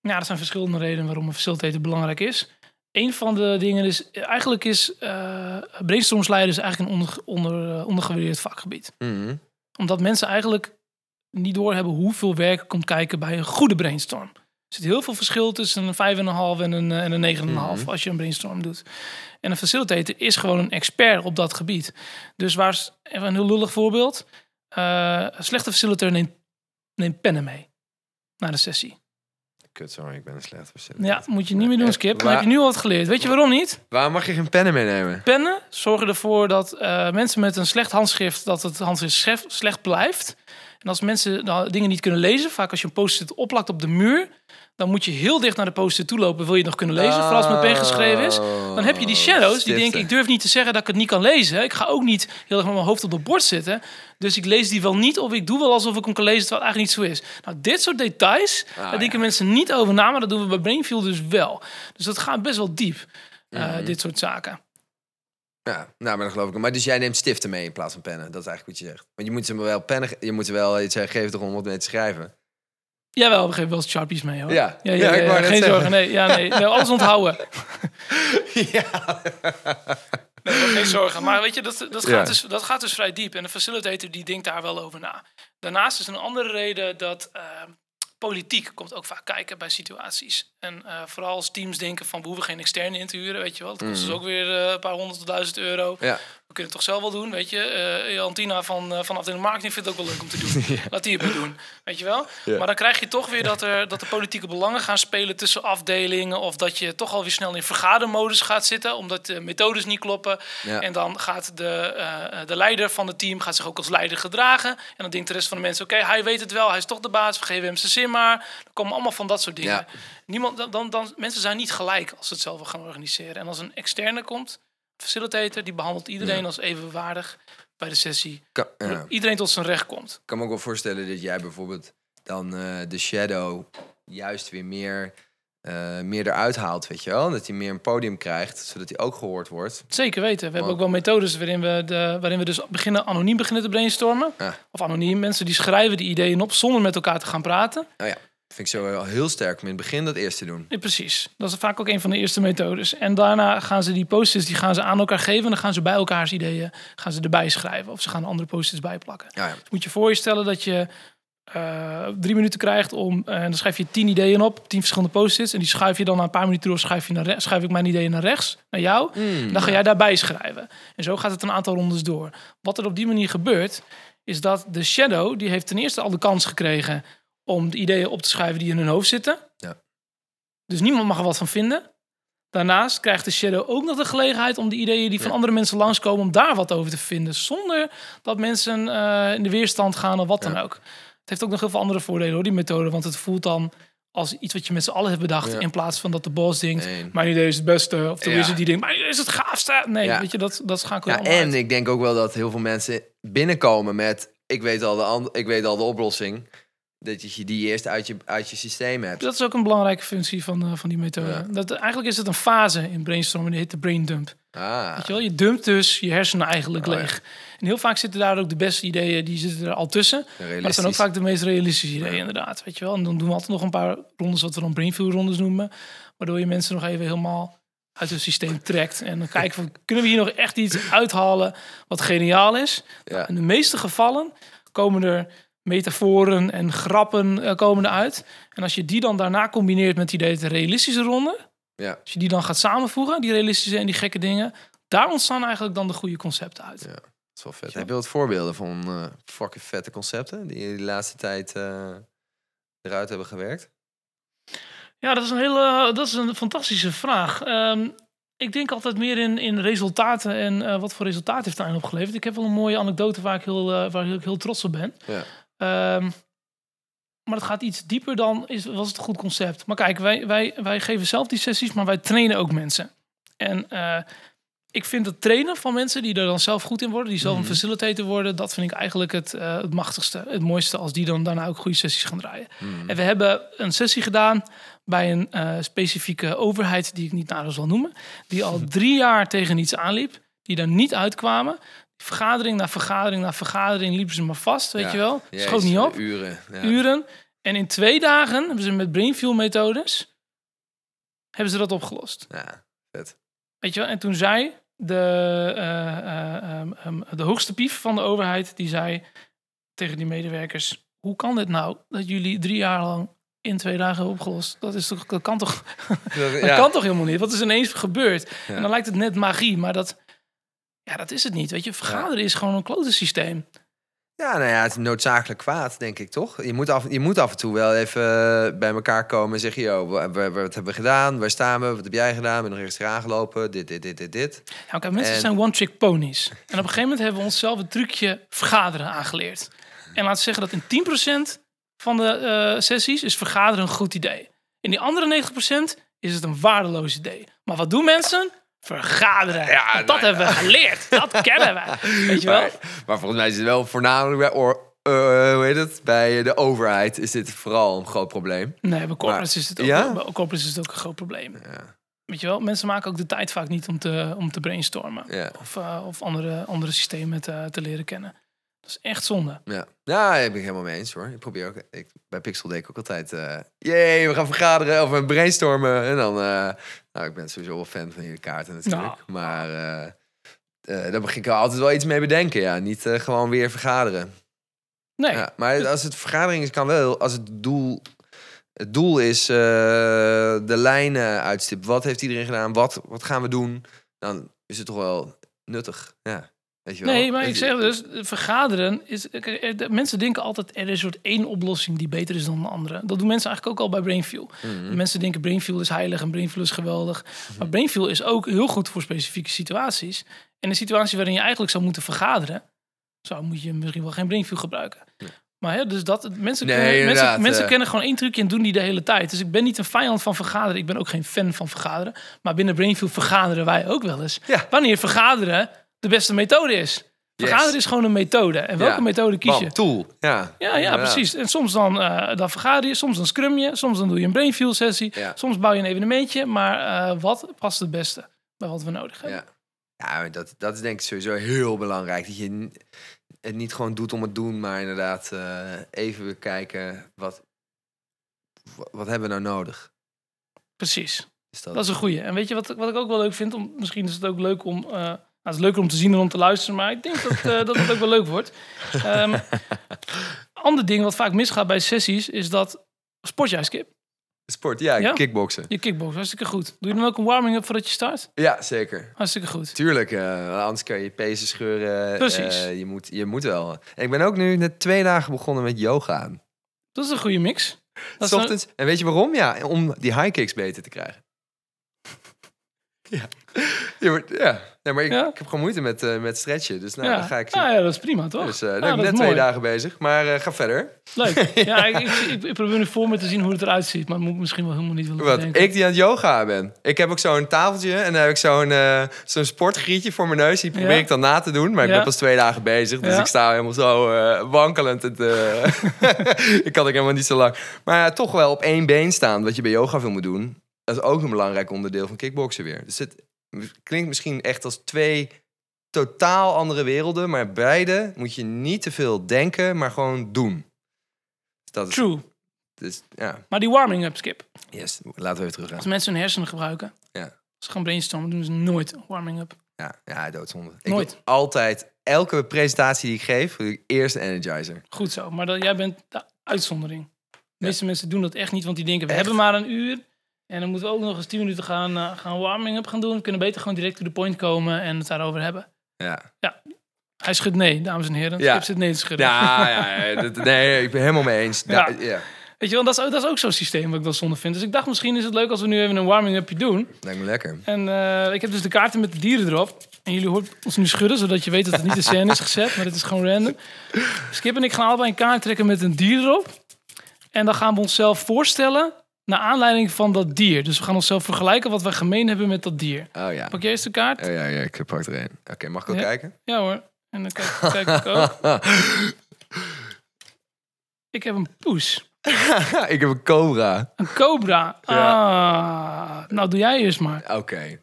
Ja, er zijn verschillende redenen waarom een facilitator belangrijk is. Een van de dingen is, eigenlijk is uh, brainstormsleiden is eigenlijk een onder, onder, uh, ondergewaardeerd vakgebied. Mhm. Omdat mensen eigenlijk niet doorhebben hoeveel werk er komt kijken bij een goede brainstorm. Er zit heel veel verschil tussen een 5,5 en een, en een 9,5 Mhm. als je een brainstorm doet. En een facilitator is gewoon een expert op dat gebied. Dus waar, is- even een heel lullig voorbeeld. Uh, een slechte facilitator neemt, neemt pennen mee naar de sessie. Kut, sorry, ik ben een slechte facilitator. Ja, moet je niet meer doen, Eh, Skip. Maar waar- heb je nu al wat geleerd. Weet je waarom niet? Waarom mag je geen pennen meenemen? Pennen zorgen ervoor dat eh, mensen met een slecht handschrift... dat het handschrift slecht, slecht blijft. En als mensen nou, dingen niet kunnen lezen... vaak als je een post-it oplakt op de muur... dan moet je heel dicht naar de post-it toe lopen... wil je het nog kunnen lezen, vooral als het met pen geschreven is. Dan heb je die shadows die denken... Stiften. ik durf niet te zeggen dat ik het niet kan lezen. Ik ga ook niet heel erg met mijn hoofd op het bord zitten. Dus ik lees die wel niet of ik doe wel alsof ik hem kan lezen... terwijl het eigenlijk niet zo is. Nou, dit soort details, Ah, daar denken mensen niet over na... maar dat doen we bij Brainfield dus wel. Dus dat gaat best wel diep, eh, Mhm. dit soort zaken. Ja, nou, maar dat geloof ik. Maar dus jij neemt stiften mee in plaats van pennen. Dat is eigenlijk wat je zegt. Want je moet ze wel pennen, je moet ze wel iets geven om wat mee te schrijven. Jawel, we geven wel eens Sharpies mee hoor. Ja. ja, Ja, ja, geen zorgen. Nee, ja, nee, nee, alles onthouden. [laughs] ja. Nee, geen zorgen. Maar weet je, dat, dat, Ja. gaat dus, dat gaat dus vrij diep. En de facilitator die denkt daar wel over na. Daarnaast is een andere reden dat eh, politiek komt ook vaak kijken bij situaties. En eh, vooral als teams denken van we hoeven geen externe in te huren, weet je wel. Dat kost dus ook weer eh, een paar honderd tot duizend euro. Ja. We kunnen het toch zelf wel doen, weet je. Eh Jantina van, eh van afdeling marketing vindt het ook wel leuk om te doen. [laughs] Laat die het maar doen, weet je wel. Ja. Maar dan krijg je toch weer dat er, dat de politieke belangen gaan spelen tussen afdelingen. Of dat je toch alweer snel in vergadermodus gaat zitten, omdat de methodes niet kloppen. Ja. En dan gaat de, eh, de leider van het team gaat zich ook als leider gedragen. En dan denkt de rest van de mensen, oké, hij weet het wel, hij is toch de baas, we geven hem zijn zin maar. Dan komen allemaal van dat soort dingen. Niemand, dan, dan, dan, mensen zijn niet gelijk als ze het zelf wel gaan organiseren. En als een externe komt, facilitator, die behandelt iedereen Ja. als evenwaardig bij de sessie. Kan, ja. Dat Iedereen tot zijn recht komt. Ik kan me ook wel voorstellen dat jij bijvoorbeeld dan eh, de shadow juist weer meer, eh, meer eruit haalt, weet je wel? Dat hij meer een podium krijgt, zodat hij ook gehoord wordt. Zeker weten. We hebben ook wel methodes waarin we, de, waarin we dus beginnen anoniem beginnen te brainstormen. Ja. Of anoniem, mensen die schrijven die ideeën op zonder met elkaar te gaan praten. Nou ja, vind ik zo heel sterk om in het begin dat eerst te doen. Ja, precies. Dat is vaak ook een van de eerste methodes. En daarna gaan ze die post-its die gaan ze aan elkaar geven. En dan gaan ze bij elkaars ideeën gaan ze erbij schrijven. Of ze gaan andere post-its bijplakken. Ja, ja. Dus moet je voor je stellen dat je eh, drie minuten krijgt om... eh, en dan schrijf je tien ideeën op, tien verschillende post-its. En die schuif je dan na een paar minuten door. Schuif, je naar schuif ik mijn ideeën naar rechts, naar jou. Mm, Dan ga jij daarbij schrijven. En zo gaat het een aantal rondes door. Wat er op die manier gebeurt, is dat de shadow, die heeft ten eerste al de kans gekregen om de ideeën op te schrijven die in hun hoofd zitten. Ja. Dus niemand mag er wat van vinden. Daarnaast krijgt de shadow ook nog de gelegenheid om de ideeën die van andere mensen langskomen, om daar wat over te vinden. Zonder dat mensen eh, in de weerstand gaan of wat dan ook. Het heeft ook nog heel veel andere voordelen hoor, die methode. Want het voelt dan als iets wat je met z'n allen hebt bedacht. Ja. In plaats van dat de boss denkt, Nee. mijn idee is het beste. Of de Ja. die denkt, mijn idee is het gaafste. Nee, Ja. weet je, dat, dat schakelt Ja, en uit. ik denk ook wel dat heel veel mensen binnenkomen met... Ik weet al de, ik weet al de oplossing. Dat je die eerst uit je, uit je systeem hebt. Dat is ook een belangrijke functie van, eh, van die methode. Ja. Dat, eigenlijk is het een fase in brainstormen, die heet de brain dump. Ah, Weet je, wel? je dumpt dus je hersenen eigenlijk Oh, ja. leeg. En heel vaak zitten daar ook de beste ideeën, die zitten er al tussen. Maar dat zijn ook vaak de meest realistische ideeën, inderdaad. Weet je wel? En dan doen we altijd nog een paar rondes, wat we dan brainfield rondes noemen. Waardoor je mensen nog even helemaal uit het systeem trekt. En dan kijken van, [laughs] kunnen we hier nog echt iets uithalen wat geniaal is? Ja. In de meeste gevallen komen er metaforen en grappen eh, komen eruit. En als je die dan daarna combineert met die de realistische ronde... Ja. Als je die dan gaat samenvoegen, die realistische en die gekke dingen... daar ontstaan eigenlijk dan de goede concepten uit. Ja. Dat is wel vet. Heb je wat voorbeelden van eh, fucking vette concepten die je de laatste tijd eh, eruit hebben gewerkt? Ja, dat is een hele, dat is een fantastische vraag. Ehm, ik denk altijd meer in, in resultaten en eh, wat voor resultaat heeft daarin opgeleverd. Ik heb wel een mooie anekdote waar ik heel, waar ik heel trots op ben. Ja. Ehm, maar het gaat iets dieper dan is, was het een goed concept. Maar kijk, wij, wij, wij geven zelf die sessies, maar wij trainen ook mensen. En eh, ik vind het trainen van mensen die er dan zelf goed in worden, die zelf Mhm. een facilitator worden, dat vind ik eigenlijk het, eh, het machtigste, het mooiste als die dan daarna ook goede sessies gaan draaien. Hmm. En we hebben een sessie gedaan bij een eh, specifieke overheid, die ik niet nader zal noemen, die al [laughs] drie jaar tegen iets aanliep, die daar niet uitkwamen. Vergadering na vergadering na vergadering liepen ze maar vast, weet Ja. je wel. Jezus, Schoot niet op, Uren. Ja. uren. En in twee dagen hebben ze met brainfuel methodes, hebben ze dat opgelost. Ja, vet. Weet je wel? En toen zei de, eh, eh, ehm, ehm, de hoogste pief van de overheid, die zei tegen die medewerkers, hoe kan dit nou dat jullie drie jaar lang in twee dagen hebben opgelost? Dat, is toch, dat, kan, toch, [laughs] dat ja. kan toch helemaal niet? Wat is ineens gebeurd? Ja. En dan lijkt het net magie, maar dat, ja, dat is het niet. Weet je, vergaderen is gewoon een klote systeem. Ja, nou ja, het is noodzakelijk kwaad, denk ik, toch? Je moet af, je moet af en toe wel even eh, bij elkaar komen en zeggen... Yo, wa- wa- wat hebben we gedaan? Waar staan we? Wat heb jij gedaan? Ben nog ergens eraan gelopen? Dit, dit, dit, dit, dit. Ja, kijk, mensen En- zijn one-trick ponies. En op een gegeven moment hebben we onszelf het trucje vergaderen aangeleerd. En laten we zeggen dat in 10% van de eh, sessies is vergaderen een goed idee. In die andere 90% is het een waardeloos idee. Maar wat doen mensen? Vergaderen. Ja, dat nou hebben we geleerd. Dat [laughs] kennen we. Weet je wel? Maar, maar volgens mij is het wel voornamelijk bij, eh, hoe heet het? bij de overheid is dit vooral een groot probleem. Nee, bij corporates, is het ook, ja? bij corporates is het ook een groot probleem. Ja, Weet je wel? Mensen maken ook de tijd vaak niet om te, om te brainstormen. Of, eh, of andere, andere systemen te, te leren kennen. Dat is echt zonde. ja. Ja, daar ben ik helemaal mee eens hoor. Ik probeer ook, ik, bij Pixel deed ik ook altijd, eh jee, we gaan vergaderen of we brainstormen. En dan, eh, nou, ik ben sowieso wel fan van jullie kaarten natuurlijk. Nou. Maar eh, daar begin ik altijd wel iets mee bedenken, ja. Niet gewoon weer vergaderen. Nee, Ja, maar als het vergadering is, kan wel. Als het doel, het doel is de lijnen uitstippen. Wat heeft iedereen gedaan? Wat, wat gaan we doen? Dan is het toch wel nuttig. Ja, weet je wel. Nee, maar ik zeg dus, vergaderen is... kijk, eh, Mensen denken altijd, er is een soort één oplossing die beter is dan de andere. Dat doen mensen eigenlijk ook al bij Brainfuel. Mhm. Mensen denken Brainfuel is heilig en Brainfuel is geweldig. Maar Brainfuel is ook heel goed voor specifieke situaties. En een situatie waarin je eigenlijk zou moeten vergaderen... zou moet je misschien wel geen Brainfuel gebruiken. Maar hè, dus dat, mensen, Nee, kennen, mensen, mensen eh. kennen gewoon één trucje en doen die de hele tijd. Dus ik ben niet een vijand van vergaderen. Ik ben ook geen fan van vergaderen. Maar binnen Brainfuel vergaderen wij ook wel eens. Ja. Wanneer vergaderen de beste methode is. Vergaderen is gewoon een methode. En welke Ja. methode kies je? Bam, tool. Ja, Ja, ja, precies. En soms dan, eh, dan vergader je, soms dan scrum je, soms dan doe je een brainfuel sessie, Ja. soms bouw je een evenementje. Maar eh, wat past het beste bij wat we nodig hebben? Ja, ja dat, dat is denk ik sowieso heel belangrijk. Dat je het niet gewoon doet om het doen, maar inderdaad eh, even kijken wat, wat, wat hebben we nou nodig. Precies. Is dat, Dat is een goeie. En weet je wat, wat ik ook wel leuk vind? Om, misschien is het ook leuk om... nou, het is leuker om te zien dan om te luisteren, maar ik denk dat, eh, dat het ook wel leuk wordt. Ehm [laughs] ander ding wat vaak misgaat bij sessies is dat... Sport jij, Skip? Sport, ja, Ja? kickboksen. Je kickbox, hartstikke goed. Doe je dan ook een warming-up voordat je start? Ja, zeker. Hartstikke goed. Tuurlijk, eh, anders kan je pezen scheuren. Precies. Eh, je, moet, je moet wel. En ik ben ook nu net twee dagen begonnen met yoga. Dat is een goede mix. Dat een- Ochtends. En weet je waarom? Ja, om die high kicks beter te krijgen. [laughs] ja. Ja, maar, ja. Nee, maar ik, Ja? ik heb gewoon moeite met, eh, met stretchen. Dus nou, ja. dan ga ik... Nou ja, dat is prima, toch? Dus ben ik net twee mooi. dagen bezig. Maar eh, ga verder. Leuk. [laughs] Ja, ik, ik, ik, ik probeer nu voor me te zien hoe het eruit ziet. Maar moet ik misschien wel helemaal niet willen Wat, ik die aan het yoga ben. Ik heb ook zo'n tafeltje en dan heb ik zo'n zo'n sportgrietje voor mijn neus. Die probeer ik dan na te doen. Maar ik ben pas twee dagen bezig. Dus ik sta helemaal zo wankelend. Het, [laughs] ik kan ook helemaal niet zo lang. Maar ja, toch wel op één been staan. Wat je bij yoga veel moet doen. Dat is ook een belangrijk onderdeel van kickboksen weer. Dus het klinkt misschien echt als twee totaal andere werelden. Maar beide moet je niet te veel denken, maar gewoon doen. Dus dat is, True. dus, ja, Maar die warming-up, Skip. yes. Laten we even terug gaan. Als mensen hun hersenen gebruiken. Ja. Als ze gaan brainstormen, doen ze nooit warming-up. Ja, ja doodzonde. Ik Nooit. doe altijd, elke presentatie die ik geef, doe ik eerst een energizer. Goed zo. Maar dat, jij bent de uitzondering. De meeste mensen doen dat echt niet, want die denken, we Echt? hebben maar een uur. En dan moeten we ook nog eens 10 minuten gaan, eh, gaan warming-up gaan doen. We kunnen beter gewoon direct to the point komen en het daarover hebben. Ja, Hij schudt nee, dames en heren. Ja. Skip zit nee te schudden. ja, ja, ja, [laughs] nee, ik ben helemaal mee eens. Ja. Ja. Weet je wel, dat is, ook- dat is ook zo'n systeem wat ik wel zonde vind. Dus ik dacht, misschien is het leuk als we nu even een warming-upje doen. lijkt me lekker. En eh, ik heb dus de kaarten met de dieren erop. En jullie hoort ons nu schudden, zodat je weet dat het niet in scène is gezet. Maar het is gewoon random. Skip en ik gaan allebei een kaart trekken met een dier erop. En dan gaan we onszelf voorstellen naar aanleiding van dat dier. Dus we gaan onszelf vergelijken wat wij gemeen hebben met dat dier. Oh ja. Pak jij eens de kaart? Oh, ja, ja, ik pak er een. Oké, mag ik ook Ja. kijken? Ja hoor. En dan kijk, [laughs] kijk ik ook. Ik heb een poes. [laughs] ik heb een cobra. Een cobra. Ah, nou doe jij eerst maar. Oké.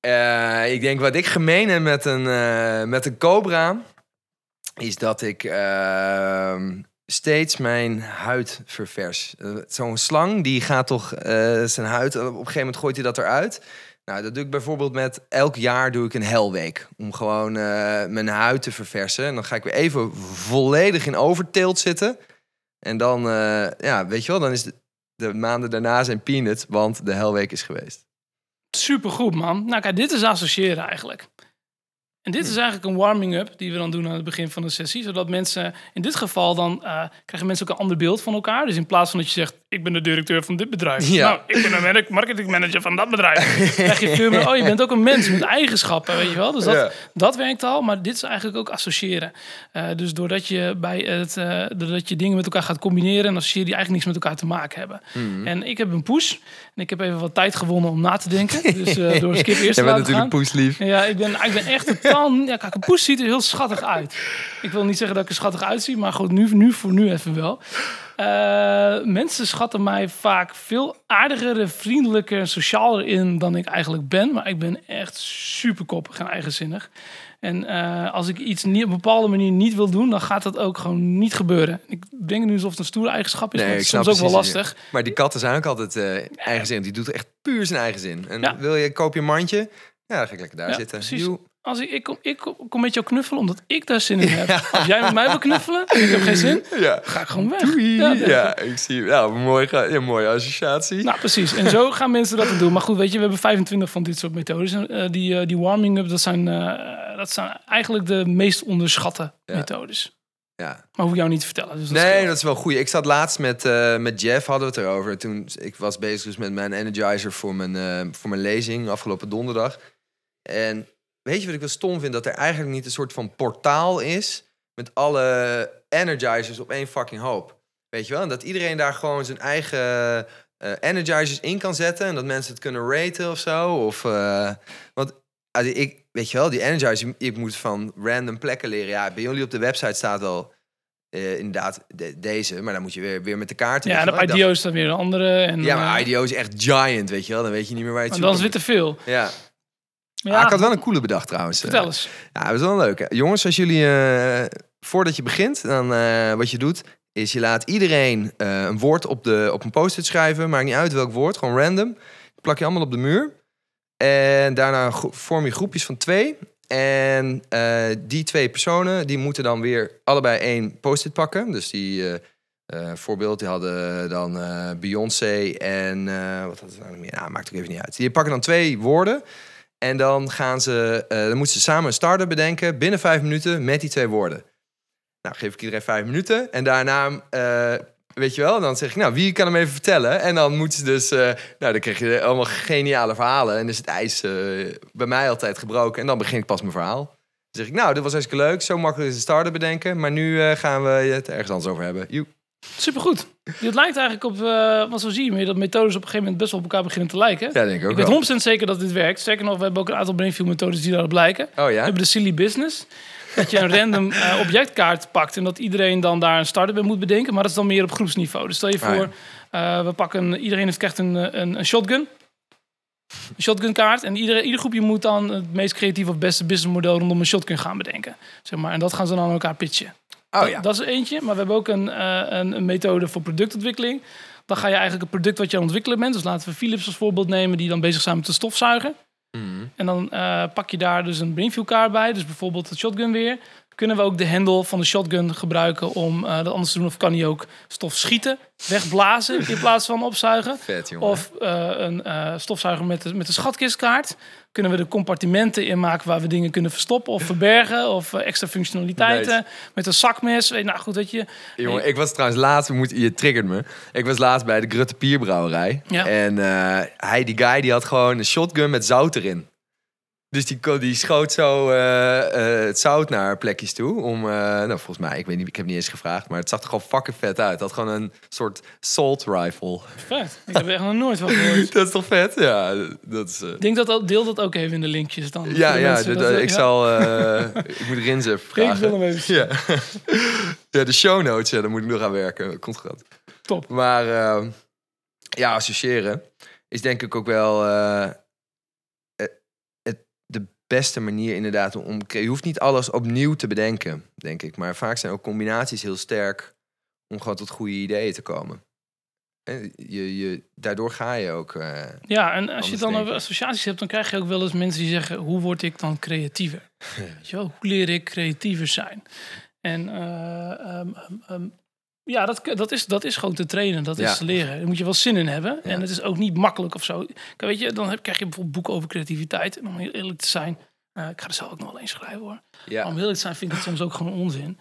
Eh, ik denk wat ik gemeen heb met een, eh, met een cobra... is dat ik ehm, steeds mijn huid ververs. Eh, Zo'n slang, die gaat toch eh, zijn huid... op een gegeven moment gooit hij dat eruit. Nou, dat doe ik bijvoorbeeld met... elk jaar doe ik een helweek. Om gewoon eh, mijn huid te verversen. En dan ga ik weer even volledig in overtilt zitten. En dan, eh, ja, weet je wel... dan is de, de maanden daarna zijn peanuts... want de helweek is geweest. Supergoed, man. Nou, kijk, dit is associëren eigenlijk. En dit is eigenlijk een warming-up die we dan doen aan het begin van de sessie. Zodat mensen, in dit geval dan, eh, krijgen mensen ook een ander beeld van elkaar. Dus in plaats van dat je zegt, ik ben de directeur van dit bedrijf. Ja. Nou, ik ben een merk- marketingmanager van dat bedrijf. krijg je veel meer, oh, je bent ook een mens met eigenschappen, weet je wel. Dus dat, Ja. dat werkt al, maar dit is eigenlijk ook associëren. Eh, dus doordat je, bij het, eh, doordat je dingen met elkaar gaat combineren... en associeer die eigenlijk niks met elkaar te maken hebben. Mhm. En ik heb een poes. En ik heb even wat tijd gewonnen om na te denken. Dus eh, door [laughs] Skip eerst te laten natuurlijk poeslief. Ja, ik ben, ik ben echt totaal... Ja, kijk, een poes ziet er heel schattig uit. Ik wil niet zeggen dat ik er schattig uitzie, maar goed, nu, nu voor nu even wel. Eh, mensen schatten mij vaak veel aardiger, en vriendelijker en socialer in dan ik eigenlijk ben. Maar ik ben echt super koppig en eigenzinnig. En eh, als ik iets niet, op een bepaalde manier niet wil doen, dan gaat dat ook gewoon niet gebeuren. Ik denk nu alsof het een stoere eigenschap is, Nee, maar het is soms ook wel lastig. Maar die katten zijn ook altijd eh eigen zin. Die doet echt puur zijn eigen zin. En Ja. wil je, koop je een mandje? Ja, dan ga ik lekker daar Ja, zitten. precies. Joe. Als ik, ik, kom, ik kom- met jou knuffelen omdat ik daar zin in heb. Als jij met mij wil knuffelen en ik heb geen zin, [laughs] Ja. ga ik gewoon weg. Doei. Ja, ik zie mooie, ga- ja, mooie associatie. Nou, precies. En zo gaan mensen dat doen. Maar goed, weet je, we hebben 25 van dit soort methodes. En, eh, die, eh, die warming-up, dat zijn, eh, dat zijn eigenlijk de meest onderschatte methodes. ja. Maar hoef ik jou niet te vertellen. Dus dat Nee, dat is wel goed. Ik zat laatst met, met Jeff, hadden we het erover. Toen ik was bezig dus met mijn energizer voor mijn, voor mijn lezing afgelopen donderdag. En weet je wat ik wel stom vind? Dat er eigenlijk niet een soort van portaal is met alle energizers op één fucking hoop. Weet je wel? En dat iedereen daar gewoon zijn eigen eh, energizers in kan zetten. En dat mensen het kunnen raten of zo. Of, eh, want ah, ik, weet je wel, die energizer, ik moet van random plekken leren. Ja, bij jullie op de website staat wel eh, inderdaad de- deze. Maar dan moet je weer, weer met de kaarten. Ja, de IDO is dan weer een andere. En, Ja, maar IDO is echt giant, weet je wel. Dan weet je niet meer waar je het maar dan is het te veel. moet. Ja. Ah, ik had wel een coole bedacht trouwens. vertel eens. Ja, dat is wel leuk. Jongens, als jullie, eh, voordat je begint, dan eh, wat je doet, is je laat iedereen eh, een woord op, de, op een post-it schrijven. Maakt niet uit welk woord, gewoon random. Plak je allemaal op de muur. En daarna vorm je groepjes van twee. En eh, die twee personen, die moeten dan weer allebei één post-it pakken. Dus die, eh, eh, voorbeeld, die hadden dan eh, Beyoncé en, eh, wat hadden ze nou meer? Nou, maakt ook even niet uit. Die pakken dan twee woorden. En dan gaan ze, eh, dan moeten ze samen een start-up bedenken binnen vijf minuten met die twee woorden. Nou, geef ik iedereen vijf minuten. En daarna eh, weet je wel, dan zeg ik, nou, wie kan hem even vertellen? En dan moeten ze dus, eh, nou, dan krijg je allemaal geniale verhalen. En is het ijs bij mij altijd gebroken. En dan begin ik pas mijn verhaal. Dan zeg ik, nou, dit was hartstikke leuk. Zo makkelijk is een starter bedenken. Maar nu gaan we het ergens anders over hebben. Joep. Supergoed. Het lijkt eigenlijk op, eh wat zo zie je meer, dat methodes op een gegeven moment best wel op elkaar beginnen te lijken. Ja, denk ik ook ik weet wel. 100% zeker dat dit werkt. Sterker nog, we hebben ook een aantal brainfield methodes die daarop lijken. Oh We ja? hebben de silly business. Dat je een random [laughs] eh, objectkaart pakt en dat iedereen dan daar een starter bij moet bedenken. Maar dat is dan meer op groepsniveau. Dus stel je Ah, voor, eh, we pakken, iedereen heeft krijgt een, een, een shotgun. Een shotgun kaart. En iedere, ieder groepje moet dan het meest creatieve of beste businessmodel rondom een shotgun gaan bedenken. Zeg maar. En dat gaan ze dan aan elkaar pitchen. Oh ja. Dat is eentje. Maar we hebben ook een, eh, een, een methode voor productontwikkeling. Dan ga je eigenlijk het product wat je aan het ontwikkelen bent. Dus laten we Philips als voorbeeld nemen, die dan bezig zijn met de stofzuiger. Mhm. En dan eh, pak je daar dus een brainview kaart bij. Dus bijvoorbeeld het shotgun weer. Kunnen we ook de hendel van de shotgun gebruiken om eh, dat anders te doen? Of kan hij ook stof schieten, wegblazen in plaats van opzuigen? Vet. Of een stofzuiger met de, met de schatkistkaart. Kunnen we de compartimenten inmaken waar we dingen kunnen verstoppen of verbergen? Of eh, extra functionaliteiten Nice. met een zakmes. Weet- Nou goed, weet je. Jongen, ik was trouwens laatst, we moeten, je triggert me. Ik was laatst bij de Grutte Pierbrouwerij. Ja. En eh, hij, die guy, die had gewoon een shotgun met zout erin. Dus die, die schoot zo eh, eh, het zout naar plekjes toe. Om, eh, nou volgens mij, ik weet niet, ik heb niet eens gevraagd. Maar het zag er gewoon fucking vet uit. Het had gewoon een soort salt rifle. Vet. Ik heb er echt nog nooit van gehoord. [laughs] dat is toch vet? Ja, dat is... Ik denk dat dat, deel dat ook even in de linkjes dan. ja, ja, mensen dat, ik ja. zal... [laughs] ik moet Rins even Freek, ik wil vragen. hem even. Ja. [laughs] ja, de show notes, ja, daar moet ik nog aan werken. Komt goed. Top. Maar ja, associëren is denk ik ook wel eh, eh, het, de beste manier inderdaad om... Je hoeft niet alles opnieuw te bedenken, denk ik. Maar vaak zijn ook combinaties heel sterk om gewoon tot goede ideeën te komen. En je, je, daardoor ga je ook... eh, Ja, en als je dan over denken. associaties hebt, dan krijg je ook wel eens mensen die zeggen: hoe word ik dan creatiever? [laughs] Weet je wel, hoe leer ik creatiever zijn? En ehm, ja, dat, dat, is, dat is gewoon te trainen, dat is te leren. Daar moet je wel zin in hebben. Ja. En het is ook niet makkelijk of zo. Kijk, weet je, dan heb, krijg je bijvoorbeeld boeken over creativiteit. En om heel eerlijk te zijn, eh, ik ga er zelf ook nog wel eens schrijven hoor. Maar om heel eerlijk te zijn, vind ik het soms ook gewoon onzin.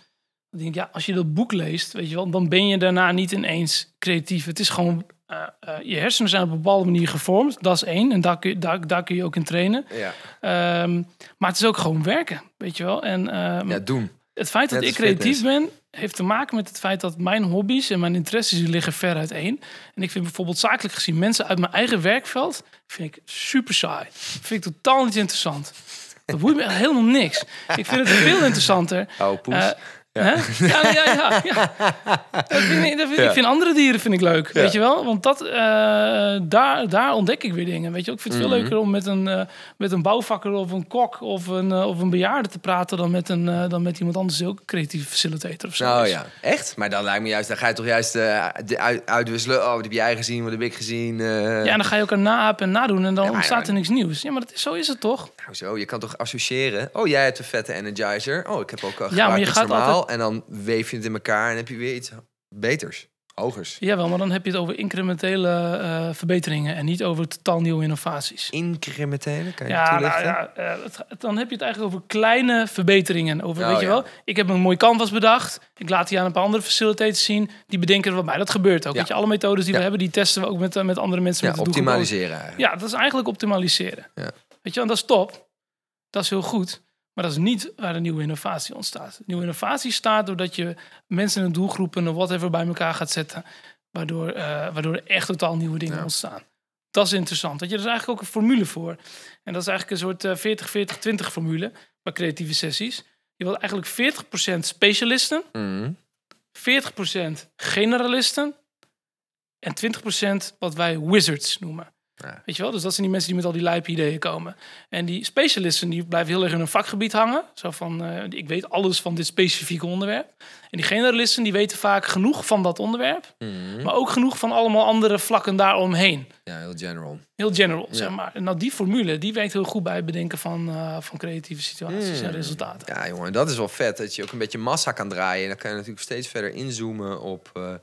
Dan denk ik, ja, als je dat boek leest, weet je wel, dan ben je daarna niet ineens creatief. Het is gewoon, eh, eh, je hersenen zijn op een bepaalde manier gevormd. Dat is één. En daar kun je, daar, daar kun je ook in trainen. ja, Ehm, maar het is ook gewoon werken, weet je wel. En ehm, ja, doen. Het feit dat ik creatief ben, heeft te maken met het feit dat mijn hobby's en mijn interesses liggen ver uiteen. En ik vind bijvoorbeeld zakelijk gezien mensen uit mijn eigen werkveld, vind ik super saai. Vind ik totaal niet interessant. Dat boeit me helemaal niks. Ik vind het veel interessanter. Poes. [laughs] Ja, ja, ja. ja. Dat vind ik, dat vind, Ja. ik vind andere dieren vind ik leuk, weet je wel? Want dat, eh, daar, daar ontdek ik weer dingen, weet je. Ik vind het veel Mhm. leuker om met een, eh, met een bouwvakker of een kok of een, eh, of een bejaarde te praten dan met, een, dan met iemand anders ook een creatieve facilitator of zo Nou ja, echt? Maar dan lijkt me juist, dan ga je toch juist de uit- uitwisselen. Oh, wat heb jij gezien? Wat heb ik gezien? Ja, en dan ga je elkaar naapen en nadoen en dan ontstaat er niks nieuws. Ja, maar dat is, zo is het toch? Nou zo, je kan toch associëren. Oh, jij hebt een vette energizer. Oh, ik heb ook al Ja, maar je gaat normaal. altijd- En dan weef je het in elkaar en heb je weer iets beters, hogers. Jawel, maar dan heb je het over incrementele eh, verbeteringen en niet over totaal nieuwe innovaties. Incrementele, kan je Ja, nou, ja eh, het, dan heb je het eigenlijk over kleine verbeteringen. Over, Oh, weet je ja. wel, ik heb een mooi canvas bedacht. Ik laat die aan een paar andere facilitators zien. Die bedenken er wat bij. Dat gebeurt ook. Ja. Weet je, alle methodes die we hebben, die testen we ook met, eh, met andere mensen. Ja, met optimaliseren. Ja, dat is eigenlijk optimaliseren. Ja. Weet je, en dat is top. Dat is heel goed. Maar dat is niet waar de nieuwe innovatie ontstaat. Nieuwe innovatie staat doordat je mensen in een doelgroep en whatever bij elkaar gaat zetten. Waardoor, eh, waardoor er echt totaal nieuwe dingen Ja. ontstaan. Dat is interessant. Dat je, er is eigenlijk ook een formule voor. En dat is eigenlijk een soort eh, 40-40-20 formule bij creatieve sessies. Je wilt eigenlijk 40% specialisten, Mhm. 40% generalisten en 20% wat wij wizards noemen. Ja. Weet je wel? Dus dat zijn die mensen die met al die lijpe ideeën komen. En die specialisten die blijven heel erg in hun vakgebied hangen. Zo van, eh, ik weet alles van dit specifieke onderwerp. En die generalisten die weten vaak genoeg van dat onderwerp. Mhm. Maar ook genoeg van allemaal andere vlakken daaromheen. Ja, heel general. Heel general, Ja. zeg maar. En nou, die formule, die werkt heel goed bij het bedenken van, eh, van creatieve situaties Mm. en resultaten. Ja, jongen, dat is wel vet. Dat je ook een beetje massa kan draaien. En dan kan je natuurlijk steeds verder inzoomen op eh,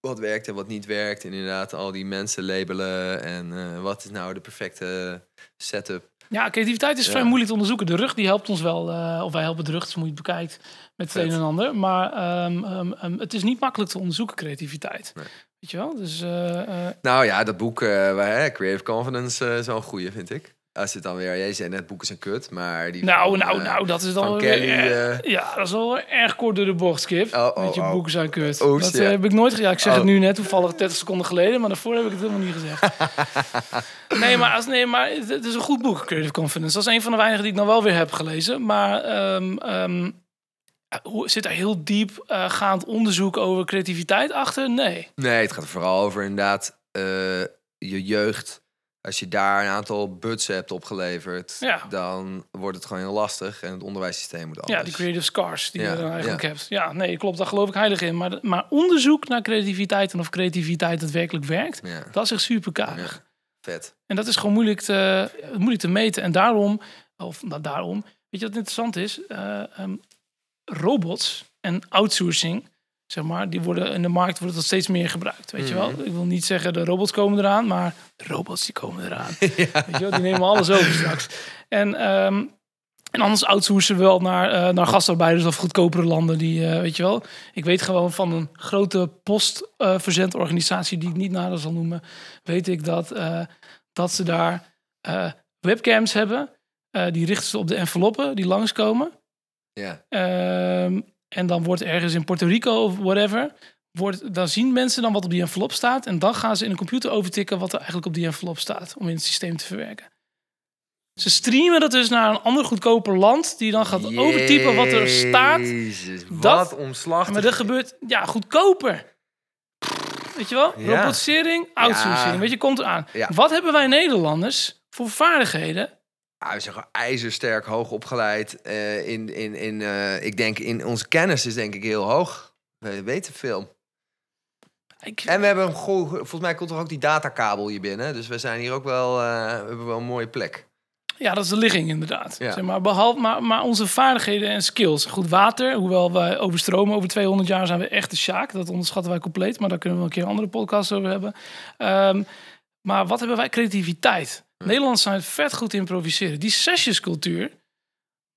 wat werkt en wat niet werkt. En inderdaad al die mensen labelen. En eh, wat is nou de perfecte setup. Ja, creativiteit is Ja. vrij moeilijk te onderzoeken. De rug die helpt ons wel, eh, of wij helpen de rug, dus hoe je het bekijkt met het een en ander. Maar ehm, ehm, ehm, het is niet makkelijk te onderzoeken, creativiteit. Nee. Weet je wel? Dus eh, Nou ja, dat boek, waar, Creative Confidence, is wel een goeie, vind ik. Als het dan weer, jij zei net, boeken zijn kut, maar die nou, van, nou, eh, nou, dat is dan weer Kelly, eh, ja, dat is wel erg kort door de bocht, Skip. Oh, oh, Met je oh. boeken zijn kut. Dat ja. eh, heb ik nooit gezegd. Ja, ik zeg Oh. het nu net, toevallig 30 seconden geleden, maar daarvoor heb ik het helemaal niet gezegd. [laughs] nee, maar, als, nee, maar het is een goed boek, Creative Confidence. Dat is een van de weinigen die ik nou wel weer heb gelezen. Maar ehm, ehm, hoe, zit er heel diep gaand onderzoek over creativiteit achter? Nee. Nee, het gaat er vooral over inderdaad je jeugd. Als je daar een aantal butsen hebt opgeleverd, Ja. dan wordt het gewoon heel lastig. En het onderwijssysteem moet anders. Ja, die creative scars die Ja, je dan eigenlijk ja. hebt. Ja, nee, klopt, daar geloof ik heilig in. Maar, maar onderzoek naar creativiteit en of creativiteit daadwerkelijk werkt, Ja, dat is echt super karig. vet. En dat is gewoon moeilijk te, moeilijk te meten. En daarom, of nou, daarom, weet je wat interessant is? Eh, ehm, robots en outsourcing, zeg maar, die worden in de markt wordt dat steeds meer gebruikt. Weet je wel? Ik wil niet zeggen de robots komen eraan, maar de robots die komen eraan. [laughs] Weet je wel? Die nemen alles over straks. En, ehm, en anders outsourcen we wel naar, eh, naar gastarbeiders of goedkopere landen. Die, eh, weet je wel. Ik weet gewoon van een grote postverzendorganisatie die ik niet nader zal noemen. Weet ik dat, eh, dat ze daar webcams hebben. Die richten ze op de enveloppen die langskomen. Ja, Ehm, en dan wordt ergens in Puerto Rico of whatever. Wordt, dan zien mensen dan wat op die envelop staat. En dan gaan ze in een computer overtikken wat er eigenlijk op die envelop staat. Om in het systeem te verwerken. Ze streamen dat dus naar een ander goedkoper land. Die dan gaat overtypen wat er staat. Jezus, Dat- wat omslachtig. Maar dat gebeurt ja, goedkoper. Weet je wel? Ja. Robotisering, outsourcing. Ja. Weet je, komt eraan. Ja. Wat hebben wij Nederlanders voor vaardigheden? Zijn gewoon ijzersterk, hoog opgeleid. eh, in, in, in, eh, ik denk, in onze kennis is denk ik heel hoog. We weten veel. Ik, En we hebben een goe- volgens mij komt er ook die datakabel hier binnen. Dus we zijn hier ook wel, eh, we hebben wel een mooie plek. Ja, dat is de ligging inderdaad. Ja. Zeg maar, behalve, maar, maar onze vaardigheden en skills. Goed, water, hoewel wij overstromen over 200 jaar zijn we echt de sjaak. Dat onderschatten wij compleet, maar daar kunnen we een keer een andere podcast over hebben. Ehm, maar wat hebben wij? Creativiteit. Nederlanders zijn vet goed improviseren. Die sessionscultuur,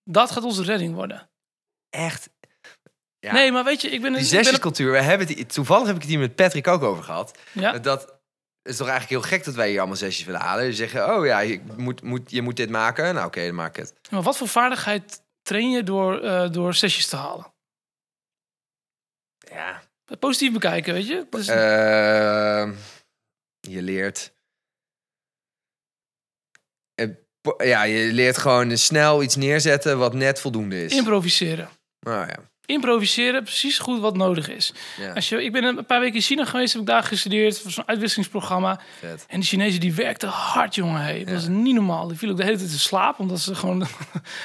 dat gaat onze redding worden. Echt. Ja. Nee, maar weet je, ik ben... Die zesjescultuur, we hebben het, hier- toevallig heb ik het hier met Patrick ook over gehad. ja? Dat is toch eigenlijk heel gek dat wij hier allemaal zesjes willen halen. Je zeggen, oh ja, je moet, moet, je moet dit maken. Nou oké, dan maak ik het. Maar wat voor vaardigheid train je door, eh, door sessies te halen? Ja. Positief bekijken, weet je? Dus, Ehm, je leert. Ja, je leert gewoon snel iets neerzetten wat net voldoende is. improviseren. Nou ja. Improviseren, precies goed wat nodig is. ja, Als je, ik ben een paar weken in China geweest, heb ik daar gestudeerd voor zo'n uitwisselingsprogramma. vet. En die Chinezen die werkten hard, jongen. Hey. Dat was niet normaal. Die vielen ook de hele tijd te slapen, omdat ze gewoon [laughs]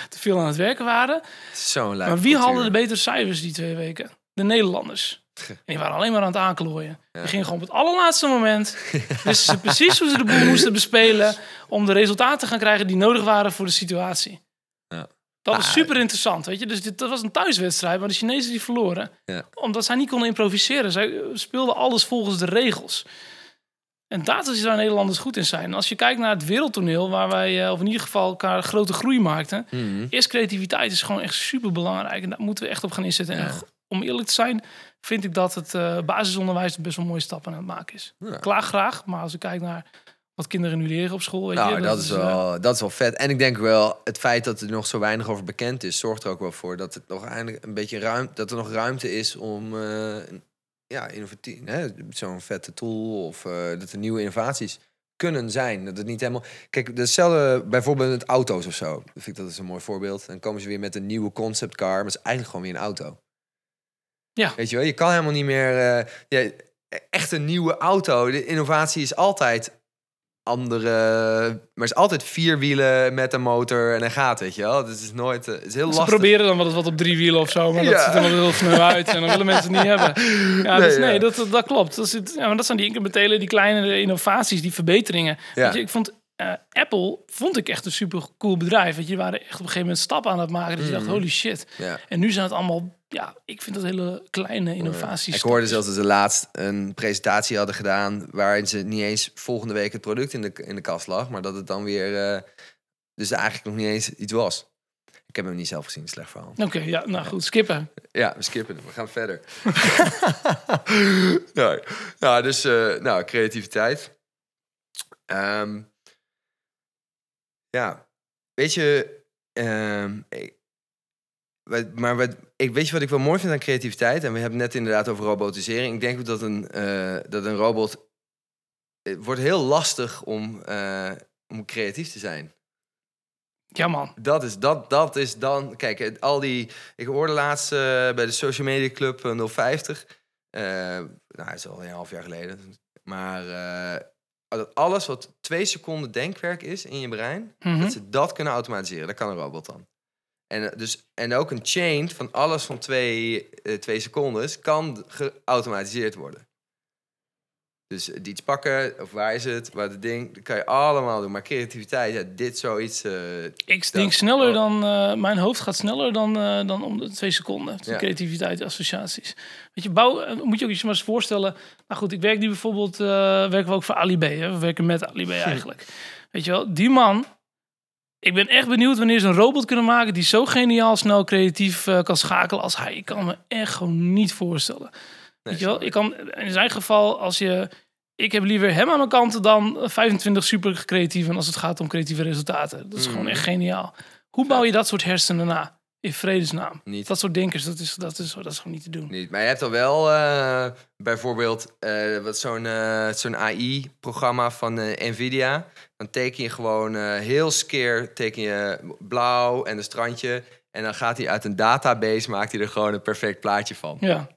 te veel aan het werken waren. Zo'n Maar wie haalde de betere cijfers die twee weken? De Nederlanders. En die waren alleen maar aan het aanklooien. Die gingen gewoon op het allerlaatste moment. wisten ze precies hoe ze de boel [laughs] moesten bespelen. om de resultaten te gaan krijgen die nodig waren voor de situatie. Ja. Dat was Maar- super interessant, weet je. Dus dit, dat was een thuiswedstrijd, maar de Chinezen die verloren. Ja. Omdat zij niet konden improviseren. Zij eh, speelden alles volgens de regels. En daar is waar Nederlanders goed in zijn. En als je kijkt naar het wereldtoneel, waar wij, eh, of in ieder geval elkaar grote groei maakten, Mhm. is creativiteit is gewoon echt super belangrijk. En daar moeten we echt op gaan inzetten. En om eerlijk te zijn, vind ik dat het eh, basisonderwijs best wel mooie stappen aan het maken is. Ja. Klaar graag, maar als ik kijk naar wat kinderen nu leren op school, weet Nou, je, dat, is eh, wel, dat is wel vet. En ik denk wel, het feit dat er nog zo weinig over bekend is, zorgt er ook wel voor dat het nog eindelijk een beetje ruimte, dat er nog ruimte is om eh, ja, innovatief, zo'n vette tool of dat er nieuwe innovaties kunnen zijn. Dat het niet helemaal. Kijk, hetzelfde bijvoorbeeld met auto's of zo. Dat vind ik dat is een mooi voorbeeld. Dan komen ze weer met een nieuwe conceptcar, maar het is eigenlijk gewoon weer een auto. Ja. Weet je wel, je kan helemaal niet meer. eh, ja, echt een nieuwe auto. De innovatie is altijd andere. Maar is altijd vier wielen met een motor en een gaat, weet je wel. Dus het is nooit. eh, het is heel Ze lastig. proberen dan wel eens wat op drie wielen of zo, maar dat ziet er wel heel snel uit. En dan willen mensen het niet hebben. Ja, Nee, dus nee, ja. dat, dat, dat klopt. Dat, zit, ja, maar dat zijn die incrementele, die kleine innovaties, die verbeteringen. Ja. Weet je, ik vond eh, Apple vond ik echt een super cool bedrijf. Weet je, waren echt op een gegeven moment stappen aan het maken. Dus je Mhm. dacht, holy shit. En nu zijn het allemaal, ja, ik vind dat hele kleine innovaties. Ik hoorde zelfs dat ze laatst een presentatie hadden gedaan waarin ze niet eens volgende week het product in de, in de kast lag, maar dat het dan weer eh, Dus eigenlijk nog niet eens iets was. Ik heb hem niet zelf gezien, slecht verhaal. Oké, ja, nou goed, skippen. Ja, we skippen. We gaan verder. [laughs] nou, nou, dus eh, nou, creativiteit. Ehm, ja, weet je, ehm, ik- maar ik, weet je wat ik wel mooi vind aan creativiteit? En we hebben het net inderdaad over robotisering. Ik denk ook dat een, eh, dat een robot... Het wordt heel lastig om, eh, om creatief te zijn. Ja, man. Dat is, dat, dat is dan... Kijk, al die... Ik hoorde laatst eh, bij de Social Media Club eh, 050. eh, nou, dat is al een half jaar geleden. Maar eh, dat alles wat twee seconden denkwerk is in je brein... Mhm. dat ze dat kunnen automatiseren. Dat kan een robot dan. En, eh, dus, en ook een chain van alles van twee, eh, twee secondes... kan geautomatiseerd worden. Dus eh, iets pakken, of waar is het, waar het ding... Dat kan je allemaal doen. Maar creativiteit, ja, dit zoiets... eh, Ik denk sneller dan... mijn hoofd gaat sneller dan, dan om de twee seconden. Ja. Creativiteit, associaties. Weet je, bouw, moet je ook eens maar eens voorstellen... Nou goed, ik werk nu bijvoorbeeld... werken we ook voor Ali B. Hè? We werken met Ali B eigenlijk. Weet je wel, die man... Ik ben echt benieuwd wanneer ze een robot kunnen maken... die zo geniaal snel creatief eh, kan schakelen als hij. Ik kan me echt gewoon niet voorstellen. Weet je wel, ik kan in zijn geval, als je. Ik heb liever hem aan mijn kant dan 25 super creatieven als het gaat om creatieve resultaten. Dat is gewoon Mhm. echt geniaal. Hoe bouw je dat soort hersenen na? In vredesnaam. Niet. Dat soort denkers, dat is, dat is, dat is gewoon niet te doen. Niet. Maar je hebt al wel eh, bijvoorbeeld eh, wat zo'n zo'n AI-programma van Nvidia. Dan teken je gewoon eh, heel skeer teken je blauw en een strandje. En dan gaat hij uit een database, maakt hij er gewoon een perfect plaatje van. Ja,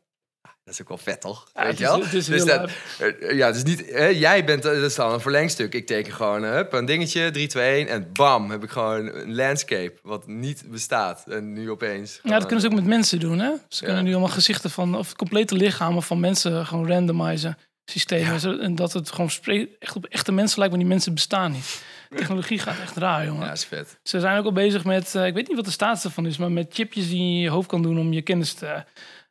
Dat is ook wel vet, toch? Ja, Weet je wel? het is dus dat, eh, ja, dus niet, hè, jij bent, eh, dat is dan een verlengstuk. Ik teken gewoon hup, een dingetje, 3, 2, 1 en bam, heb ik gewoon een landscape wat niet bestaat. En nu opeens. ja dat kunnen ze ook met mensen doen. Hè? Ze kunnen nu allemaal gezichten van, of complete lichamen van mensen gewoon randomizen. Systemen. Ja. Zo- En dat het gewoon spre- echt op echte mensen lijkt, maar die mensen bestaan niet. Technologie gaat echt raar, jongen. Ja, is vet. Ze zijn ook al bezig met, eh, ik weet niet wat de status ervan is, maar met chipjes die je in je hoofd kan doen om je kennis te,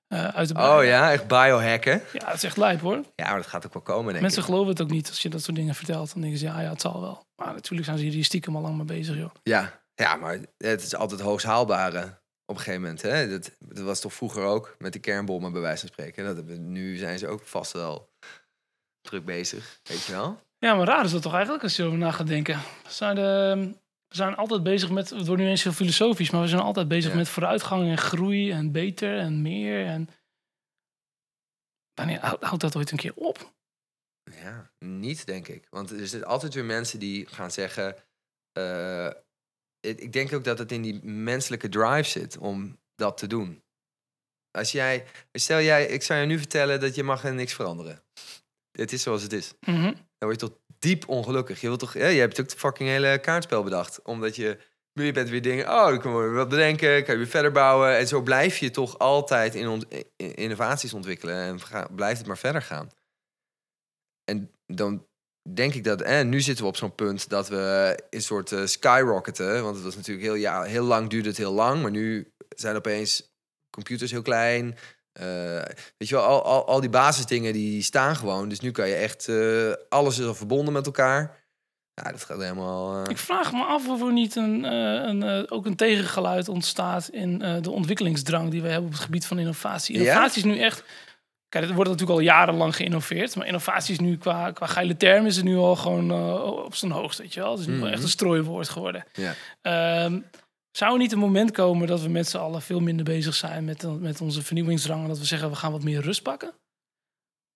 eh, uit te breiden. Oh ja, echt biohacken. Ja, dat is echt lijp hoor. Ja, maar dat gaat ook wel komen, denk Mensen ik. geloven het ook niet als je dat soort dingen vertelt. Dan denken ze, ja, ja, het zal wel. Maar natuurlijk zijn ze hier stiekem al lang mee bezig, joh. Ja. ja, maar het is altijd hoogst haalbare op een gegeven moment. Hè? Dat, dat was toch vroeger ook met de kernbommen, bij wijze van spreken. Dat hebben, nu zijn ze ook vast wel druk bezig, weet je wel? Ja, maar raar is dat toch eigenlijk als je erover na gaat denken. We zijn, de, we zijn altijd bezig met, het wordt nu eens heel filosofisch, maar we zijn altijd bezig Ja. met vooruitgang en groei en beter en meer. En wanneer houdt dat ooit een keer op? Ja, niet denk ik. Want er zitten altijd weer mensen die gaan zeggen... eh, ik denk ook dat het in die menselijke drive zit om dat te doen. Als jij, stel jij, ik zou je nu vertellen dat je mag er niks veranderen. Het is zoals het is. Mhm. Dan word je toch diep ongelukkig. Je, wilt toch, ja, je hebt ook het fucking hele kaartspel bedacht. Omdat je, je bent weer dingen, oh, dan kunnen we weer wat bedenken, kan je weer verder bouwen. En zo blijf je toch altijd in, innovaties ontwikkelen en ga, blijft het maar verder gaan. En dan denk ik dat, en nu zitten we op zo'n punt dat we een soort eh, skyrocketen. Want het was natuurlijk heel, ja, heel lang duurde het heel lang, maar nu zijn opeens computers heel klein. Eh, weet je wel, al, al, al die basisdingen die staan gewoon. Dus nu kan je echt, eh, alles is al verbonden met elkaar. Ja, dat gaat helemaal... eh, Ik vraag me af of er niet een, een, ook een tegengeluid ontstaat in de ontwikkelingsdrang die we hebben op het gebied van innovatie. Ja? Innovatie is nu echt. Kijk, er wordt natuurlijk al jarenlang geïnnoveerd, maar innovatie is nu qua, qua geile term is het nu al gewoon op zijn hoogst, weet je wel. Het is nu wel Mhm. echt een strooiwoord geworden. Ja. Ehm, zou er niet een moment komen dat we met z'n allen veel minder bezig zijn met, met onze vernieuwingsdrang en dat we zeggen we gaan wat meer rust pakken?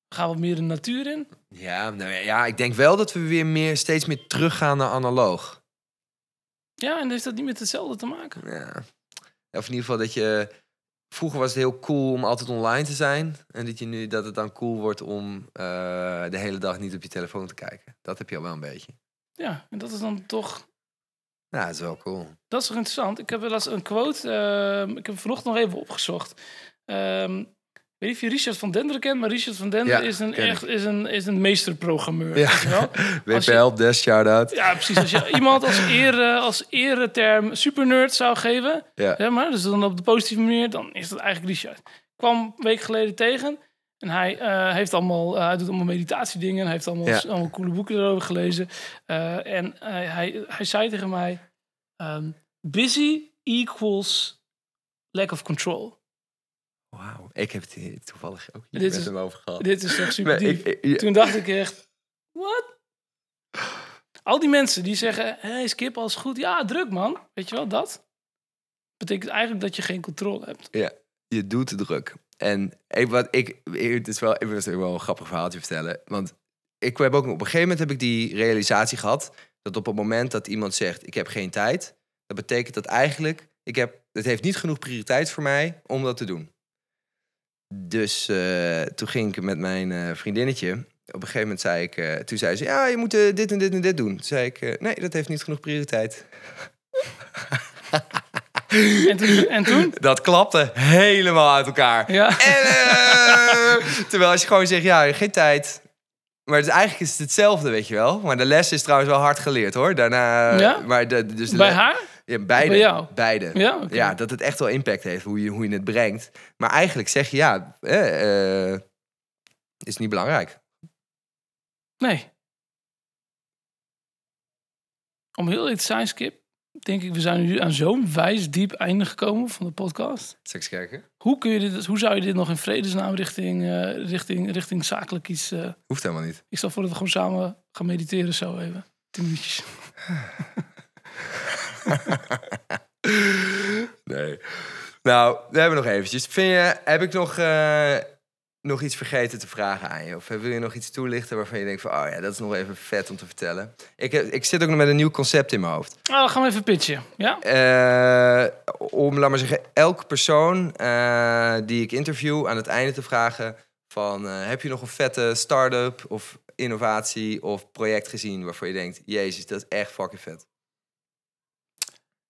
We gaan wat meer de natuur in? Ja, nou ja, ja, ik denk wel dat we weer meer, steeds meer teruggaan naar analoog. Ja, en heeft dat niet met hetzelfde te maken? Ja. Of in ieder geval dat je... Vroeger was het heel cool om altijd online te zijn. En dat, je nu, dat het dan cool wordt om eh, de hele dag niet op je telefoon te kijken. Dat heb je al wel een beetje. Ja, en dat is dan toch Ja, dat is wel cool. Dat is toch interessant. Ik heb wel eens een quote. ehm, ik heb vanochtend nog even opgezocht. Ehm, ik weet niet of je Richard van Denderen kent, maar Richard van Denderen Ja, is, een, echt, is, een, is een meesterprogrammeur. Ja. weet je wel? [laughs] Als WP je- Help Desk, shout-out. Ja, precies. Als je [laughs] iemand als, ere, als ereterm supernerd zou geven, Ja. zeg maar, dus dan op de positieve manier, dan is dat eigenlijk Richard. Ik kwam een week geleden tegen en hij, eh, heeft allemaal, eh, hij doet allemaal meditatiedingen, hij heeft allemaal, Ja. allemaal coole boeken erover gelezen. Eh, en hij, hij zei tegen mij, ehm, busy equals lack of control. Wauw, ik heb het toevallig ook hier Dit met is- hem over gehad. Dit is toch super diep. ik- ik- ja. Toen dacht ik echt, wat? Al die mensen die zeggen, hey, skip als goed. Ja, druk man. Weet je wel, dat? Betekent eigenlijk dat je geen controle hebt. je doet druk. En ik, wat ik, het is wel, ik wil wel een grappig verhaaltje vertellen. Want ik heb ook op een gegeven moment heb ik die realisatie gehad dat op het moment dat iemand zegt ik heb geen tijd, dat betekent dat eigenlijk ik heb het heeft niet genoeg prioriteit voor mij om dat te doen. Dus eh, toen ging ik met mijn eh, vriendinnetje. Op een gegeven moment zei ik, eh, toen zei ze ja je moet dit en dit en dit doen. Toen zei ik nee dat heeft niet genoeg prioriteit. [laughs] En toen? En toen? Dat klapte helemaal uit elkaar. Ja. En, eh, terwijl als je gewoon zegt, ja, geen tijd. Maar het is, eigenlijk is het hetzelfde, weet je wel. Maar de les is trouwens wel hard geleerd, hoor. Daarna, Ja? maar de, dus de Bij haar? Ja, beide. Bij jou? Beide. Ja. Ja, dat het echt wel impact heeft, hoe je, hoe je het brengt. Maar eigenlijk zeg je, ja, eh, is niet belangrijk. Nee. Om heel eerlijk te zijn, Skip, denk ik, we zijn nu aan zo'n wijs diep einde gekomen van de podcast. Seks kijken? Hoe, kun je dit, hoe zou je dit nog in vredesnaam richting, eh, richting, richting zakelijk iets... eh, Hoeft helemaal niet. ik stel voor dat we gewoon samen gaan mediteren zo even. Tien minuutjes. [laughs] nee. Nou, we hebben nog eventjes. Vind je, heb ik nog, eh, nog iets vergeten te vragen aan je? Of wil je nog iets toelichten waarvan je denkt van... oh ja, dat is nog even vet om te vertellen. Ik, heb- ik zit ook nog met een nieuw concept in mijn hoofd. Dan gaan we even pitchen. Ja? Eh, om, laat maar zeggen, elke persoon eh, die ik interview aan het einde te vragen... van eh, heb je nog een vette start-up of innovatie of project gezien... waarvan je denkt, jezus, dat is echt fucking vet.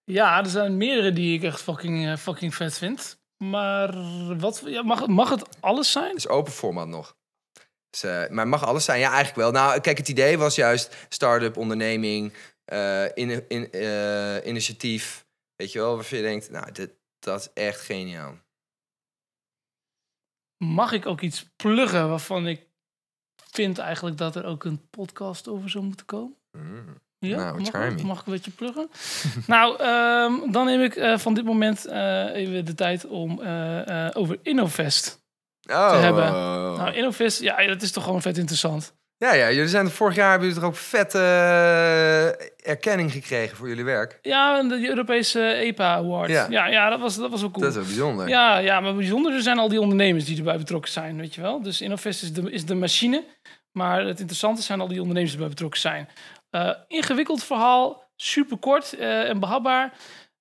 ja, er zijn meerdere die ik echt fucking, eh, fucking vet vind. Maar wat, ja, mag, mag het alles zijn? Het is open format nog. Dus, eh, maar mag alles zijn? Ja, eigenlijk wel. Nou, kijk, het idee was juist start-up, onderneming, eh, in, in, eh, initiatief. Weet je wel, waarvan je denkt, nou, dit, dat is echt geniaal. Mag ik ook iets pluggen waarvan ik vind eigenlijk dat er ook een podcast over zou moeten komen? Mm. Ja, Nou, mag, ik? me. mag ik een beetje pluggen? [laughs] nou, ehm, dan neem ik eh, van dit moment eh, even de tijd om eh, over Innovest Oh. te hebben. Nou, Innovest, ja, dat is toch gewoon vet interessant. Ja, ja, jullie zijn vorig jaar hebben jullie toch ook vette erkenning gekregen voor jullie werk. Ja, de Europese EPA Award. Ja. Ja, ja, dat, was, dat was ook cool. Dat is wel bijzonder. Ja, ja, maar bijzonder zijn al die ondernemers die erbij betrokken zijn, weet je wel. Dus Innovest is de, is de machine, maar het interessante zijn al die ondernemers die erbij betrokken zijn. Eh, ingewikkeld verhaal, super kort eh, en behapbaar.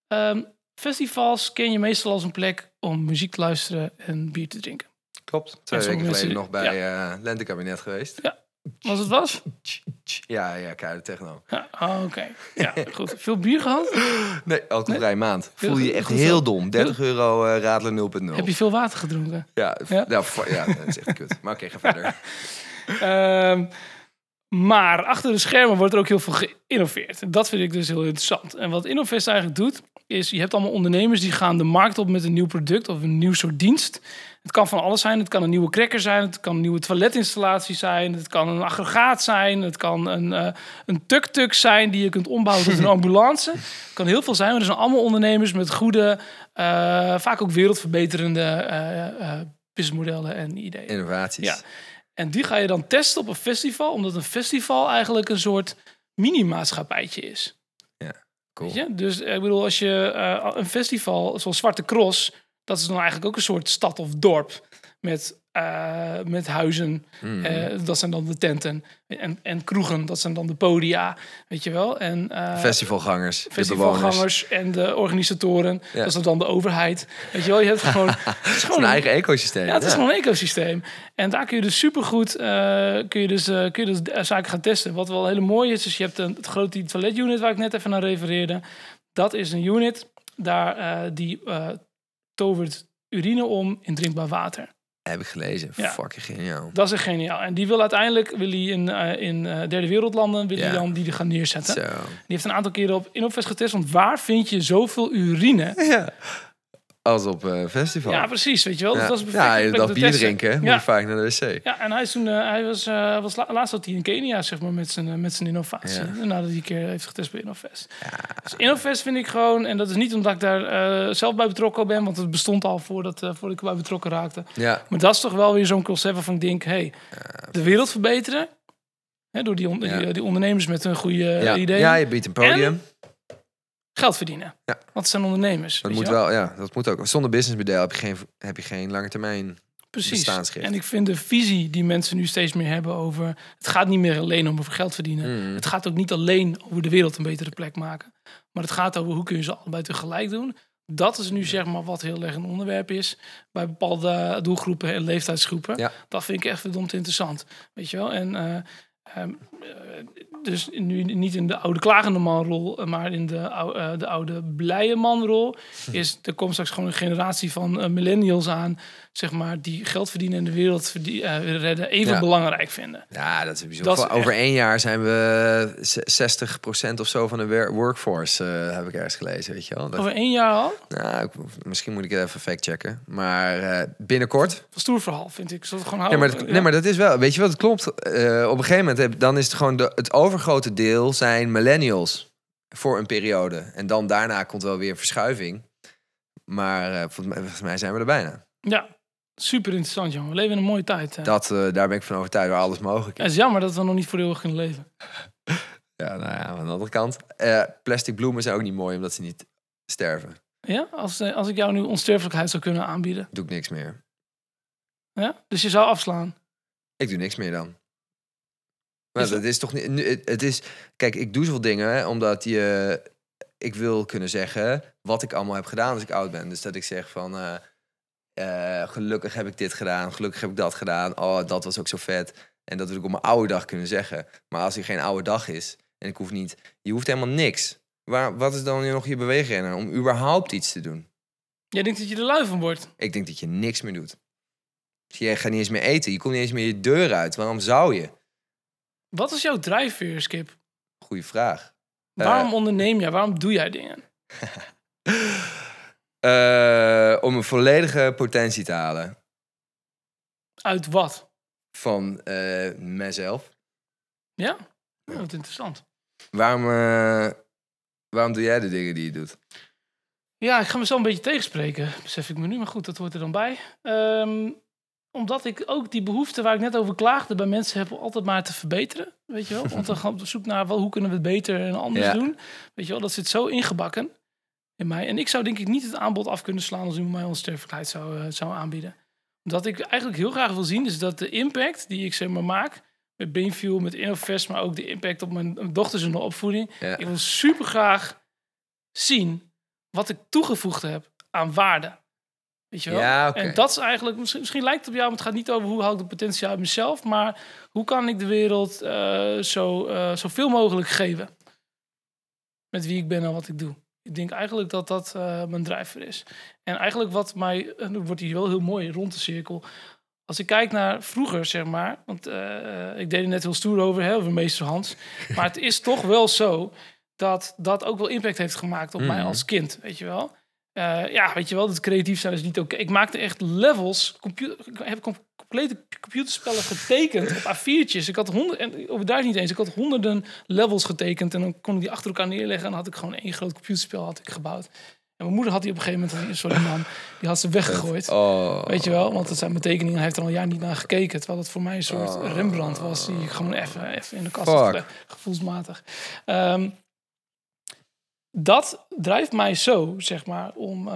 Ehm, festivals ken je meestal als een plek om muziek te luisteren en bier te drinken. Klopt. Twee En weken geleden nog bij eh Lentekabinet geweest. Was het was? Ja, ja, keiharde techno. Ja, oh, oké. Ja, goed. Veel bier gehad? Nee, alcoholvrij maand. Voel je goed- echt heel dom. 30 euro eh radelen 0.0. Heb je veel water gedronken? Ja, Ja? ja? Nou, ja, dat is echt kut. Maar oké, ga [laughs] verder. Ehm, maar achter de schermen wordt er ook heel veel geïnnoveerd. En dat vind ik dus heel interessant. En wat Innovest eigenlijk doet, is je hebt allemaal ondernemers die gaan de markt op met een nieuw product of een nieuw soort dienst. Het kan van alles zijn. Het kan een nieuwe cracker zijn. Het kan een nieuwe toiletinstallatie zijn. Het kan een aggregaat zijn. Het kan een, eh een tuk-tuk zijn die je kunt ombouwen tot een [laughs] ambulance. Het kan heel veel zijn. Maar er zijn allemaal ondernemers met goede, eh, vaak ook wereldverbeterende eh, businessmodellen en ideeën. Innovaties. Ja. En die ga je dan testen op een festival, omdat een festival eigenlijk een soort mini-maatschappijtje is. cool. Weet je? Dus eh, ik bedoel, als je eh, een festival zoals Zwarte Cross, dat is dan eigenlijk ook een soort stad of dorp met, eh, met huizen. Mm. eh, dat zijn dan de tenten. En, en kroegen, dat zijn dan de podia, weet je wel. En, eh, Festivalgangers, de festivalgangers en de organisatoren, Ja. dat is dan de overheid. Weet je wel, je hebt gewoon... [laughs] het is gewoon een eigen ecosysteem. ja, het is gewoon een ecosysteem. En daar kun je dus supergoed kun je dus, kun je dus zaken gaan testen. Wat wel heel mooi is, is je hebt een, het grote toiletunit waar ik net even naar refereerde. Dat is een unit daar, die tovert urine om in drinkbaar water. Heb ik gelezen. Ja. Fucking geniaal. Dat is echt geniaal. En die wil uiteindelijk wil hij in, eh, in eh, derde wereldlanden wil Ja. hij dan die er gaan neerzetten. Zo. Die heeft een aantal keren op Innovest getest. Want waar vind je zoveel urine Ja. Als op een festival. Ja, precies, weet je wel. Dus Ja. dat is een ja, je dat bier drinken, hè, moet je vaak naar de wc. Ja, en hij is toen, eh, hij was, eh, was la- laatst zat hij in Kenia, zeg maar, met zijn, eh, met zijn innovatie. Ja. Nadat hij een keer heeft getest bij Innovest. Dus Innovest vind ik gewoon, en dat is niet omdat ik daar eh, zelf bij betrokken ben, want het bestond al voordat, eh voordat ik erbij betrokken raakte. Ja, Maar dat is toch wel weer zo'n concept waarvan ik denk, hey, de wereld verbeteren. Hè, door die, on- die, die ondernemers met een goede ja. idee. ja, je biedt een podium. Geld verdienen. Ja. Want zijn ondernemers. Dat moet wel? wel, ja, dat moet ook. Zonder businessmodel heb je geen, heb je geen lange termijn. Precies. En ik vind de visie die mensen nu steeds meer hebben over... Het gaat niet meer alleen om over geld verdienen. Mm. Het gaat ook niet alleen over de wereld een betere plek maken. Maar het gaat over hoe kun je ze allebei tegelijk doen. Dat is nu zeg maar wat heel erg een onderwerp is. Bij bepaalde doelgroepen en leeftijdsgroepen. Ja. Dat vind ik echt verdomd interessant. Weet je wel? En... eh, ehm, eh, dus nu niet in de oude klagende manrol, eh, maar in de, ou- eh, de oude blije manrol. Is er komt straks gewoon een generatie van millennials aan, zeg maar, die geld verdienen en de wereld verdie- eh, redden even Ja. belangrijk vinden. Ja, dat is bijzonder. Dat is Voor- Over één jaar zijn we z- 60% of zo van de workforce, eh, heb ik ergens gelezen, weet je wel. Dat, Over één jaar al. nou, ik- misschien moet ik het even factchecken. Maar eh, binnenkort... Stoer verhaal, vind ik. Zullen we het gewoon Nee houden? maar, dat, nee, maar dat is wel... Weet je wat het klopt? Op een gegeven moment, heb, dan is het gewoon... De, het overgrote deel zijn millennials voor een periode. En dan daarna komt wel weer een verschuiving. Maar volgens, mij, volgens mij zijn we er bijna. Ja, super interessant, jongen. We leven in een mooie tijd. hè. Dat, eh, daar ben ik van overtuigd waar alles mogelijk is. Het is jammer dat we nog niet voor eeuwig kunnen leven. [laughs] Ja, nou ja, aan de andere kant. eh, plastic bloemen zijn ook niet mooi omdat ze niet sterven. Ja? Als, eh, als ik jou nu onsterfelijkheid zou kunnen aanbieden. Doe ik niks meer. Ja? Dus je zou afslaan. Ik doe niks meer dan. Maar Is dat is toch niet. Het, het is. Kijk, ik doe zoveel dingen hè, omdat je. Ik wil kunnen zeggen wat ik allemaal heb gedaan als ik oud ben. Dus dat ik zeg van. Eh, gelukkig heb ik dit gedaan. Gelukkig heb ik dat gedaan. Oh, dat was ook zo vet. En dat wil ik op mijn oude dag kunnen zeggen. Maar als er geen oude dag is. En ik hoef niet. Je hoeft helemaal niks. Waar, wat is dan nog je beweegrenner om überhaupt iets te doen? Jij denkt dat je er lui van wordt. Ik denk dat je niks meer doet. Je gaat niet eens meer eten. Je komt niet eens meer je deur uit. Waarom zou je? Wat is jouw drijfveer, Skip? Goeie vraag. Eh. Waarom onderneem jij? Waarom doe jij dingen? [laughs] Eh, om een volledige potentie te halen Uit wat? van eh mezelf. Ja? Oh, wat interessant. Waarom, eh, waarom doe jij de dingen die je doet? Ja, ik ga mezelf een beetje tegenspreken, besef ik me nu. Maar goed, dat hoort er dan bij. Ehm, omdat ik ook die behoefte waar ik net over klaagde bij mensen heb om altijd maar te verbeteren. Weet je wel? [laughs] Want dan gaan we op zoek naar wel, hoe kunnen we het beter en anders Ja. doen. Weet je wel, dat zit zo ingebakken mij. En ik zou denk ik niet het aanbod af kunnen slaan als iemand mij onsterfelijkheid zou, eh, zou aanbieden. Wat ik eigenlijk heel graag wil zien is dat de impact die ik zeg maar maak met Brainfuel, met Innovest, maar ook de impact op mijn dochters en de opvoeding. Ja. Ik wil super graag zien wat ik toegevoegd heb aan waarde. Weet je wel? Ja. En dat is eigenlijk, misschien, misschien lijkt het op jou, maar het gaat niet over hoe haal ik de potentie uit mezelf, maar hoe kan ik de wereld eh, zo, eh, zoveel mogelijk geven met wie ik ben en wat ik doe. Ik denk eigenlijk dat dat eh, mijn drijver is. En eigenlijk wat mij, en dan wordt hier wel heel mooi rond de cirkel. Als ik kijk naar vroeger, zeg maar, want eh, ik deed er net heel stoer over, hè, over meester Hans. [laughs] Maar het is toch wel zo dat dat ook wel impact heeft gemaakt op mij Mhm. als kind, weet je wel. Eh, ja, weet je wel, dat creatief zijn is niet oké. Ik maakte echt levels, computer, heb complete computerspellen getekend op A4'tjes. Ik had honderd, en overdrijf niet eens, ik had honderden levels getekend en dan kon ik die achter elkaar neerleggen en had ik gewoon één groot computerspel had ik gebouwd. En mijn moeder had die op een gegeven moment, sorry man, die had ze weggegooid. Oh. Weet je wel, want het zijn mijn tekeningen. Hij heeft er al een jaar niet naar gekeken. Terwijl het voor mij een soort Oh. Rembrandt was. Die ik gewoon even, even in de kast had Gevoelsmatig. Ehm, dat drijft mij zo, zeg maar, om,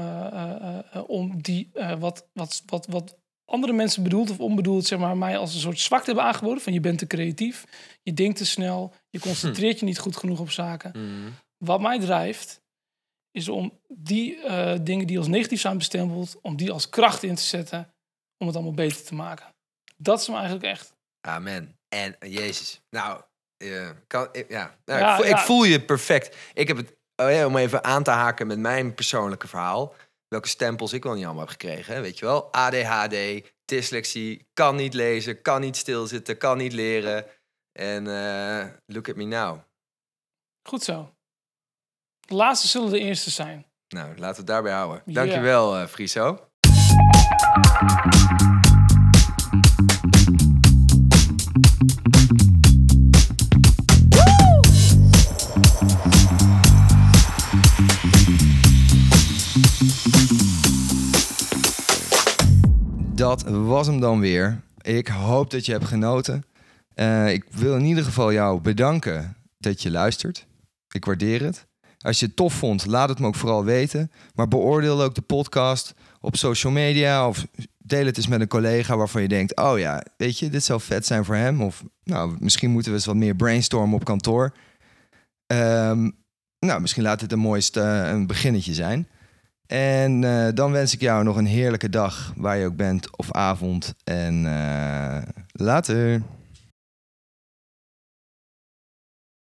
om die eh, wat, wat, wat, wat andere mensen bedoeld of onbedoeld, zeg maar, mij als een soort zwakte hebben aangeboden. Van je bent te creatief, je denkt te snel, je concentreert je niet goed genoeg op zaken. Mhm. Wat mij drijft, is om die eh, dingen die als negatief zijn bestempeld, om die als kracht in te zetten, om het allemaal beter te maken. Dat is hem eigenlijk echt. Amen. En eh, Jezus. Nou, eh, kan, ik- ja. Nou, Ja, ik, voel, ja. ik voel je perfect. Ik heb het, oh ja, om even aan te haken met mijn persoonlijke verhaal. Welke stempels ik wel niet allemaal heb gekregen. hè, Weet je wel? ADHD, dyslexie, kan niet lezen, kan niet stilzitten, kan niet leren. En eh, look at me now. Goed zo. De laatste zullen de eerste zijn. Nou, laten we het daarbij houden. Dankjewel, eh Friso. Dat was hem dan weer. Ik hoop dat je hebt genoten. Eh, ik wil in ieder geval jou bedanken dat je luistert. Ik waardeer het. Als je het tof vond, laat het me ook vooral weten. Maar beoordeel ook de podcast op social media of deel het eens met een collega waarvan je denkt: oh ja, weet je, dit zou vet zijn voor hem. Of nou, misschien moeten we eens wat meer brainstormen op kantoor. Ehm, nou, misschien laat dit een mooiste een beginnetje zijn. En eh, dan wens ik jou nog een heerlijke dag waar je ook bent of avond. En eh, later.